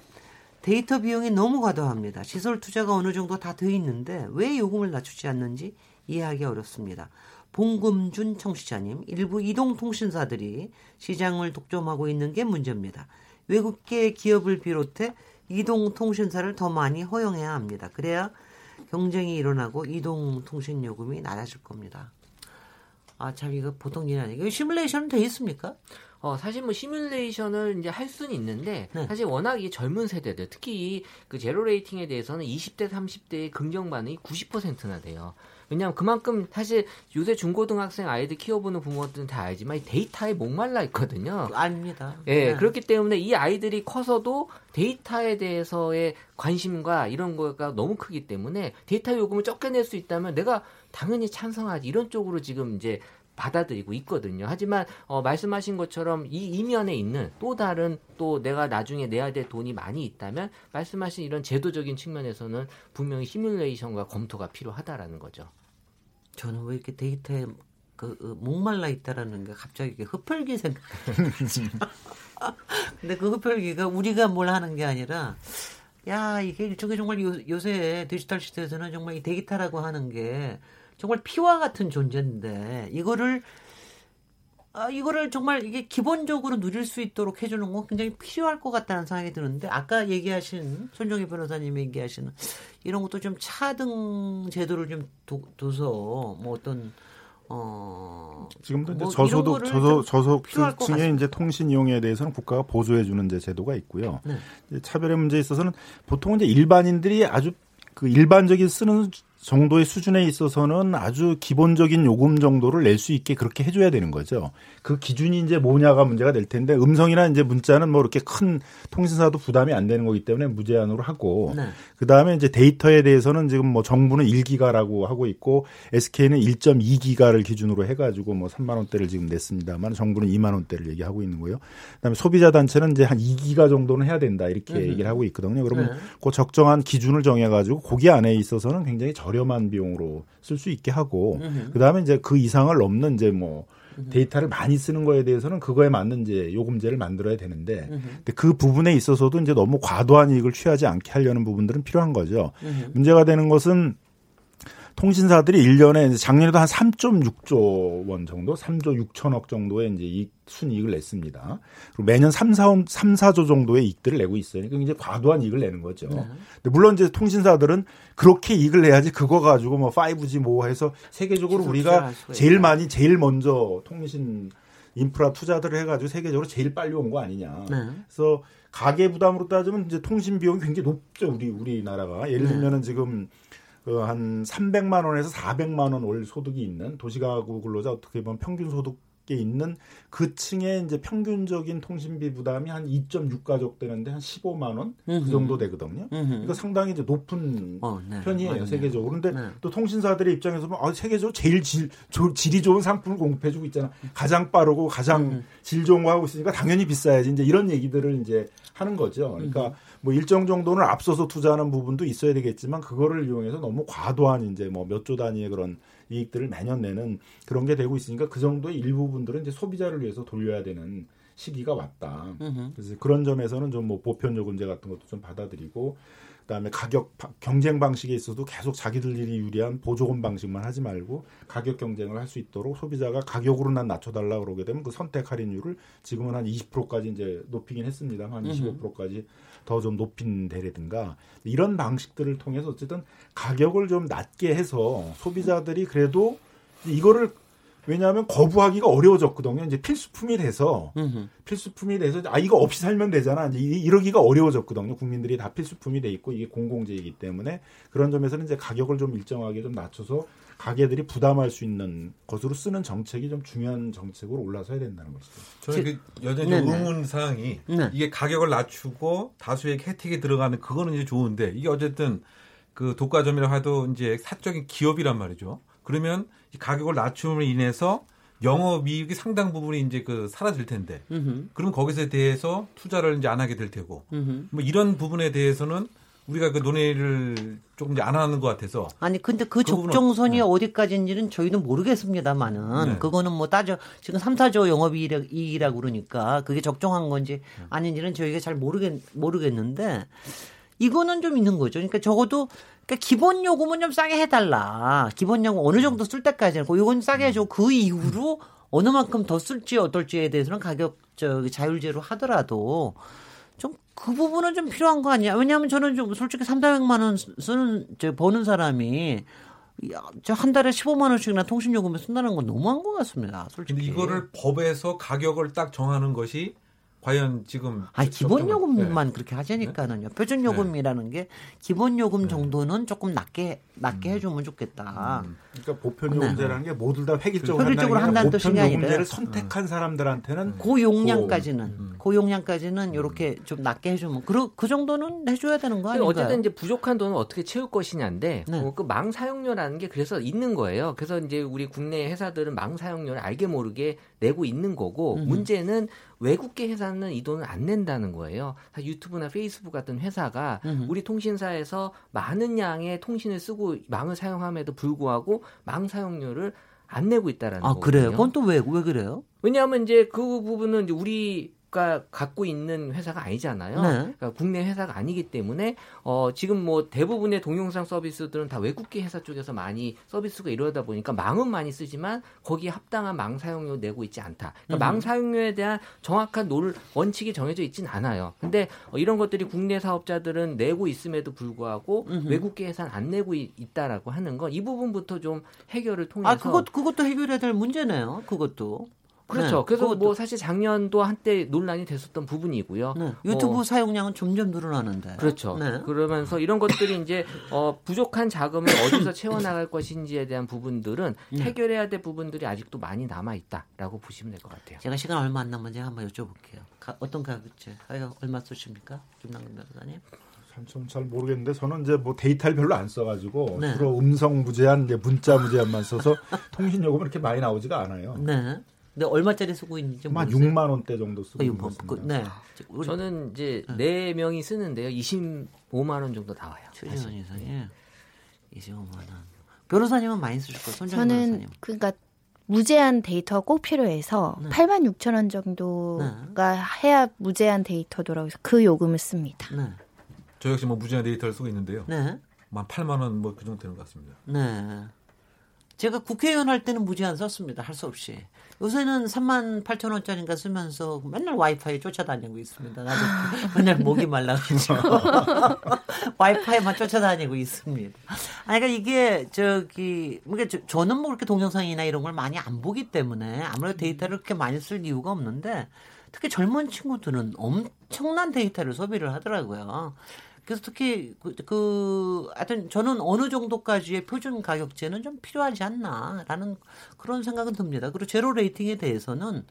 데이터 비용이 너무 과도합니다. 시설 투자가 어느 정도 다 돼 있는데 왜 요금을 낮추지 않는지 이해하기 어렵습니다. 봉금준 청취자님, 일부 이동통신사들이 시장을 독점하고 있는 게 문제입니다. 외국계 기업을 비롯해 이동통신사를 더 많이 허용해야 합니다. 그래야 경쟁이 일어나고 이동통신 요금이 낮아질 겁니다. 아, 참, 이거 보통 일 아니에요. 이거 시뮬레이션은 돼 있습니까? 어, 사실 뭐 시뮬레이션을 이제 할 수는 있는데 네. 사실 워낙 이 젊은 세대들 특히 그 zero rating에 대해서는 20대 30대의 긍정 반응이 90%나 돼요. 왜냐하면 그만큼 사실 요새 중고등학생 아이들 키워보는 부모들은 다 알지만 이 데이터에 목말라 있거든요. 아닙니다. 예, 네. 그렇기 때문에 이 아이들이 커서도 데이터에 대해서의 관심과 이런 거가 너무 크기 때문에 데이터 요금을 적게 낼 수 있다면 내가 당연히 찬성하지 이런 쪽으로 지금 이제 받아들이고 있거든요. 하지만 어, 말씀하신 것처럼 이 이면에 있는 또 다른 또 내가 나중에 내야 될 돈이 많이 있다면 말씀하신 이런 제도적인 측면에서는 분명히 시뮬레이션과 검토가 필요하다라는 거죠. 저는 왜 이렇게 데이터에 그 어, 목말라 있다라는 게 갑자기 흡혈귀 생각이 (laughs) 근데 그 흡혈귀가 우리가 뭘 하는 게 아니라 야 이게 일종의 정말 요, 요새 디지털 시대에서는 정말 이 데이터라고 하는 게 정말 피와 같은 존재인데 이거를 아, 이거를 정말 이게 기본적으로 누릴 수 있도록 해주는 건 굉장히 필요할 것 같다는 생각이 드는데 아까 얘기하신 손정희 변호사님이 얘기하시는 이런 것도 좀 차등 제도를 좀 도, 둬서 뭐 어떤 어 지금도 이제 뭐 저소득 이런 거를 저소 것 저소득층의 이제 통신 이용에 대해서는 국가가 보조해 주는 이제 제도가 있고요. 네. 이제 차별의 문제에 있어서는 보통 이제 일반인들이 아주 그 일반적인 쓰는 정도의 수준에 있어서는 아주 기본적인 요금 정도를 낼 수 있게 그렇게 해줘야 되는 거죠. 그 기준이 이제 뭐냐가 문제가 될 텐데 음성이나 이제 문자는 뭐 이렇게 큰 통신사도 부담이 안 되는 거기 때문에 무제한으로 하고 네. 그 다음에 이제 데이터에 대해서는 지금 뭐 정부는 1기가라고 하고 있고 SK는 1.2기가를 기준으로 해 가지고 뭐 3만 원대를 지금 냈습니다만 정부는 2만 원대를 얘기하고 있는 거예요. 그다음에 소비자 단체는 이제 한 2기가 정도는 해야 된다 이렇게 음. 얘기를 하고 있거든요. 그러면 네. 그 적정한 기준을 정해 가지고 거기 안에 있어서는 굉장히 저렴한 비용으로 쓸 수 있게 하고 음흠. 그 다음에 이제 그 이상을 넘는 이제 뭐 데이터를 많이 쓰는 거에 대해서는 그거에 맞는 이제 요금제를 만들어야 되는데 근데 그 부분에 있어서도 이제 너무 과도한 이익을 취하지 않게 하려는 부분들은 필요한 거죠. 문제가 되는 것은 통신사들이 1년에 작년에도 한 3.6조 원 정도, 3조 6천억 정도의 이제 이익, 순이익을 냈습니다. 그리고 매년 3, 4, 3, 4조 정도의 이익들을 내고 있어요. 그러니까 이제 과도한 이익을 내는 거죠. 근데 물론 이제 통신사들은 그렇게 이익을 내야지 그거 가지고 뭐 5G 뭐 해서 세계적으로 우리가 제일. 많이 제일 먼저 통신 인프라 투자들을 해가지고 세계적으로 제일 빨리 온 거 아니냐. 네. 그래서 가계 부담으로 따지면 이제 통신 비용이 굉장히 높죠. 우리 우리나라가 예를 네. 들면은 지금 그 한 300만 원에서 400만 원 월 소득이 있는 도시가구 근로자 어떻게 보면 평균 소득 에 있는 그 층의 이제 평균적인 통신비 부담이 한 2.6 가족 되는데 한 15만 원 그. 정도 되거든요. 음흠. 이거 상당히 이제 높은 어, 네. 편이에요 맞네요. 세계적으로. 근데 네. 또 통신사들의 입장에서 보면 아, 세계적으로 제일 질, 조- 질이 좋은 상품을 공급해주고 있잖아. 가장 빠르고 가장 음. 질 좋은 거 하고 있으니까 당연히 비싸야지. 이제 이런 얘기들을 이제 하는 거죠. 그러니까 음. 뭐 일정 정도는 앞서서 투자하는 부분도 있어야 되겠지만 그거를 이용해서 너무 과도한 이제 뭐 몇 조 단위의 그런 이익들을 매년 내는 그런 게 되고 있으니까 그 정도의 일부분들은 이제 소비자를 위해서 돌려야 되는 시기가 왔다. 그래서 그런 점에서는 좀 뭐 보편 요금제 같은 것도 좀 받아들이고 그다음에 가격 바- 경쟁 방식에 있어도 계속 자기들이 유리한 보조금 방식만 하지 말고 가격 경쟁을 할 수 있도록 소비자가 가격으로 난 낮춰달라 그러게 되면 그 선택 할인율을 지금은 한 20%까지 이제 높이긴 했습니다. 한 25%까지 더 좀 높인 대라든가 이런 방식들을 통해서 어쨌든 가격을 좀 낮게 해서 소비자들이 그래도 이거를 왜냐하면 거부하기가 어려워졌거든요. 이제 필수품이 돼서 음흠. 필수품이 돼서 아 이거 없이 살면 되잖아. 이제 이- 이러기가 어려워졌거든요. 국민들이 다 필수품이 돼 있고 이게 공공재이기 때문에 그런 점에서는 이제 가격을 좀 일정하게 좀 낮춰서 가게들이 부담할 수 있는 것으로 쓰는 정책이 좀 중요한 정책으로 올라서야 된다는 것이죠. 저는 그 여전히 네네. 의문 사항이 네. 이게 가격을 낮추고 다수의 혜택이 들어가는 그거는 이제 좋은데 이게 어쨌든 그 독과점이라 해도 이제 사적인 기업이란 말이죠. 그러면 이 가격을 낮춤으로 인해서 영업이익이 상당 부분이 이제 그 사라질 텐데 음흠. 그럼 거기서 대해서 투자를 이제 안 하게 될 테고 음흠. 뭐 이런 부분에 대해서는 우리가 그 논의를 조금 이제 안 하는 것 같아서 아니 근데 그 그 적정선이 네. 어디까지인지는 저희도 모르겠습니다만은 네. 그거는 뭐 따져 지금 3, 4조 영업이익이라고 그러니까 그게 적정한 건지 아닌지는 저희가 잘 모르겠 모르겠는데 이거는 좀 있는 거죠. 그러니까 적어도 그러니까 기본 요금은 좀 싸게 해달라. 기본 요금 어느 정도 쓸 때까지는 그 요건 싸게 해줘. 그 이후로 어느 만큼 더 쓸지 어떨지에 대해서는 가격 저기 자율제로 하더라도 좀 그 부분은 좀 필요한 거 아니야? 왜냐하면 저는 좀 솔직히 3, 400만 원 쓰는 저 버는 사람이 저한 달에 15만 원씩이나 통신 요금을 쓴다는 건 너무한 것 같습니다. 솔직히. 근데 이거를 법에서 가격을 딱 정하는 것이 과연 지금 아니 기본 요금만 네. 그렇게 하자니까는요. 표준 요금이라는 게 기본 요금 정도는 조금 낮게 음. 낮게 해주면 좋겠다. 그러니까 보편 요금제라는 게 모두 다 획일적으로 네. 획일적으로 한다는 한다는 게 뜻이 보편 아니라 요금제를 선택한 사람들한테는 그 용량까지는 음. 그 용량까지는 이렇게 좀 낮게 해주면 그, 그 정도는 해줘야 되는 거 아닌가요? 어쨌든 이제 부족한 돈을 어떻게 채울 것이냐인데 네. 어, 그망 사용료라는 게 그래서 있는 거예요. 그래서 이제 우리 국내 회사들은 망 사용료를 알게 모르게 내고 있는 거고 음. 문제는 외국계 회사는 이 돈을 안 낸다는 거예요. 유튜브나 페이스북 같은 회사가 음. 우리 통신사에서 많은 양의 통신을 쓰고 망을 사용함에도 불구하고 망 사용료를 안 내고 있다라는 아 거거든요. 그래요? 그건 또 왜 왜 그래요? 왜냐하면 이제 그 부분은 이제 우리 가 갖고 있는 회사가 아니잖아요. 네. 그러니까 국내 회사가 아니기 때문에 어 지금 뭐 대부분의 동영상 서비스들은 다 외국계 회사 쪽에서 많이 서비스가 이러다 보니까 망은 많이 쓰지만 거기에 합당한 망 사용료 내고 있지 않다. 그러니까 망 사용료에 대한 정확한 룰 원칙이 정해져 있진 않아요. 근데 어, 이런 것들이 국내 사업자들은 내고 있음에도 불구하고 외국계 회사는 안 내고 있, 있다라고 하는 건 이 부분부터 좀 해결을 통해서 아 그것 그것도 해결해야 될 문제네요. 그것도. 그렇죠. 네, 그래서 그것도. 뭐 사실 작년도 한때 논란이 됐었던 부분이고요. 네, 유튜브 어, 사용량은 점점 늘어나는데. 그렇죠. 네. 그러면서 이런 것들이 이제 어, 부족한 자금을 어디서 채워나갈 것인지에 대한 부분들은 네. 해결해야 될 부분들이 아직도 많이 남아 있다라고 보시면 될 것 같아요. 제가 시간 얼마 안 남은 제가 한번 여쭤볼게요. 가- 어떤 가격제? 가격 얼마 쓰십니까? 김남근 변호사님? 참잘 모르겠는데 저는 이제 뭐 데이터를 별로 안 써가지고 네. 주로 음성 무제한, 이제 문자 무제한만 써서 (laughs) 통신 요금은 이렇게 많이 나오지가 않아요. 네. 근데 얼마짜리 쓰고 있는지 한 모르겠어요. 6만 원대 정도 쓰고 어, 있는 이거 것 뭐, 같습니다. 그, 네. 우리 저는 이제 네 명이 쓰는데요. 25만 원 정도 나와요. 사실. 이사님 25만 원. 변호사님은 많이 쓰실 거예요. 손정 저는 변호사님. 그러니까 무제한 데이터가 꼭 필요해서 네. 8만 6천 원 정도가 해야 무제한 데이터더라고요. 그래서 그 요금을 씁니다. 네. 저 역시 뭐 무제한 데이터를 쓰고 있는데요. 네. 한 8만 원 뭐 그 정도 되는 것 같습니다. 네. 제가 국회의원 할 때는 무제한 썼습니다. 할 수 없이. 요새는 3만 8천 원짜리인가 쓰면서 맨날 와이파이 쫓아다니고 있습니다. 나도 (laughs) 맨날 목이 말라가지고 (laughs) 와이파이만 쫓아다니고 있습니다. 아니, 그러니까 이게 저기 그러니까 저, 저는 뭐 그렇게 동영상이나 이런 걸 많이 안 보기 때문에 아무래도 데이터를 그렇게 많이 쓸 이유가 없는데 특히 젊은 친구들은 엄청난 데이터를 소비를 하더라고요. 그래서 특히 그, 그 하여튼 저는 어느 정도까지의 표준 가격제는 좀 필요하지 않나라는 그런 생각은 듭니다. 그리고 zero rating에 대해서는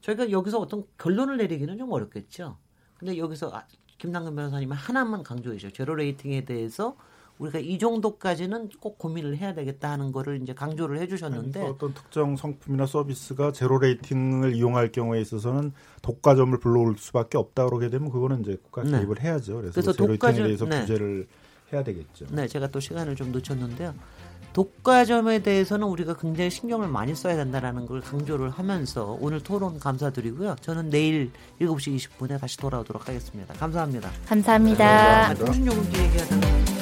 저희가 여기서 어떤 결론을 내리기는 좀 어렵겠죠. 근데 여기서 아, 김남근 변호사님 하나만 강조해 주죠. zero rating에 대해서 우리가 이 정도까지는 꼭 고민을 해야 되겠다 하는 거를 이제 강조를 해주셨는데 어떤 특정 상품이나 서비스가 zero rating을 이용할 경우에 있어서는 독과점을 불러올 수밖에 없다 그러게 되면 그거는 이제 국가 네. 개입을 해야죠. 그래서, 그래서 제로 독과점- rating에 대해서 네. 규제를 해야 되겠죠. 네, 제가 또 시간을 좀 놓쳤는데요. 독과점에 대해서는 우리가 굉장히 신경을 많이 써야 된다라는 걸 강조를 하면서 오늘 토론 감사드리고요. 저는 내일 7시 20분에 다시 돌아오도록 하겠습니다. 감사합니다. 감사합니다. 아, 통신요금제 얘기하다가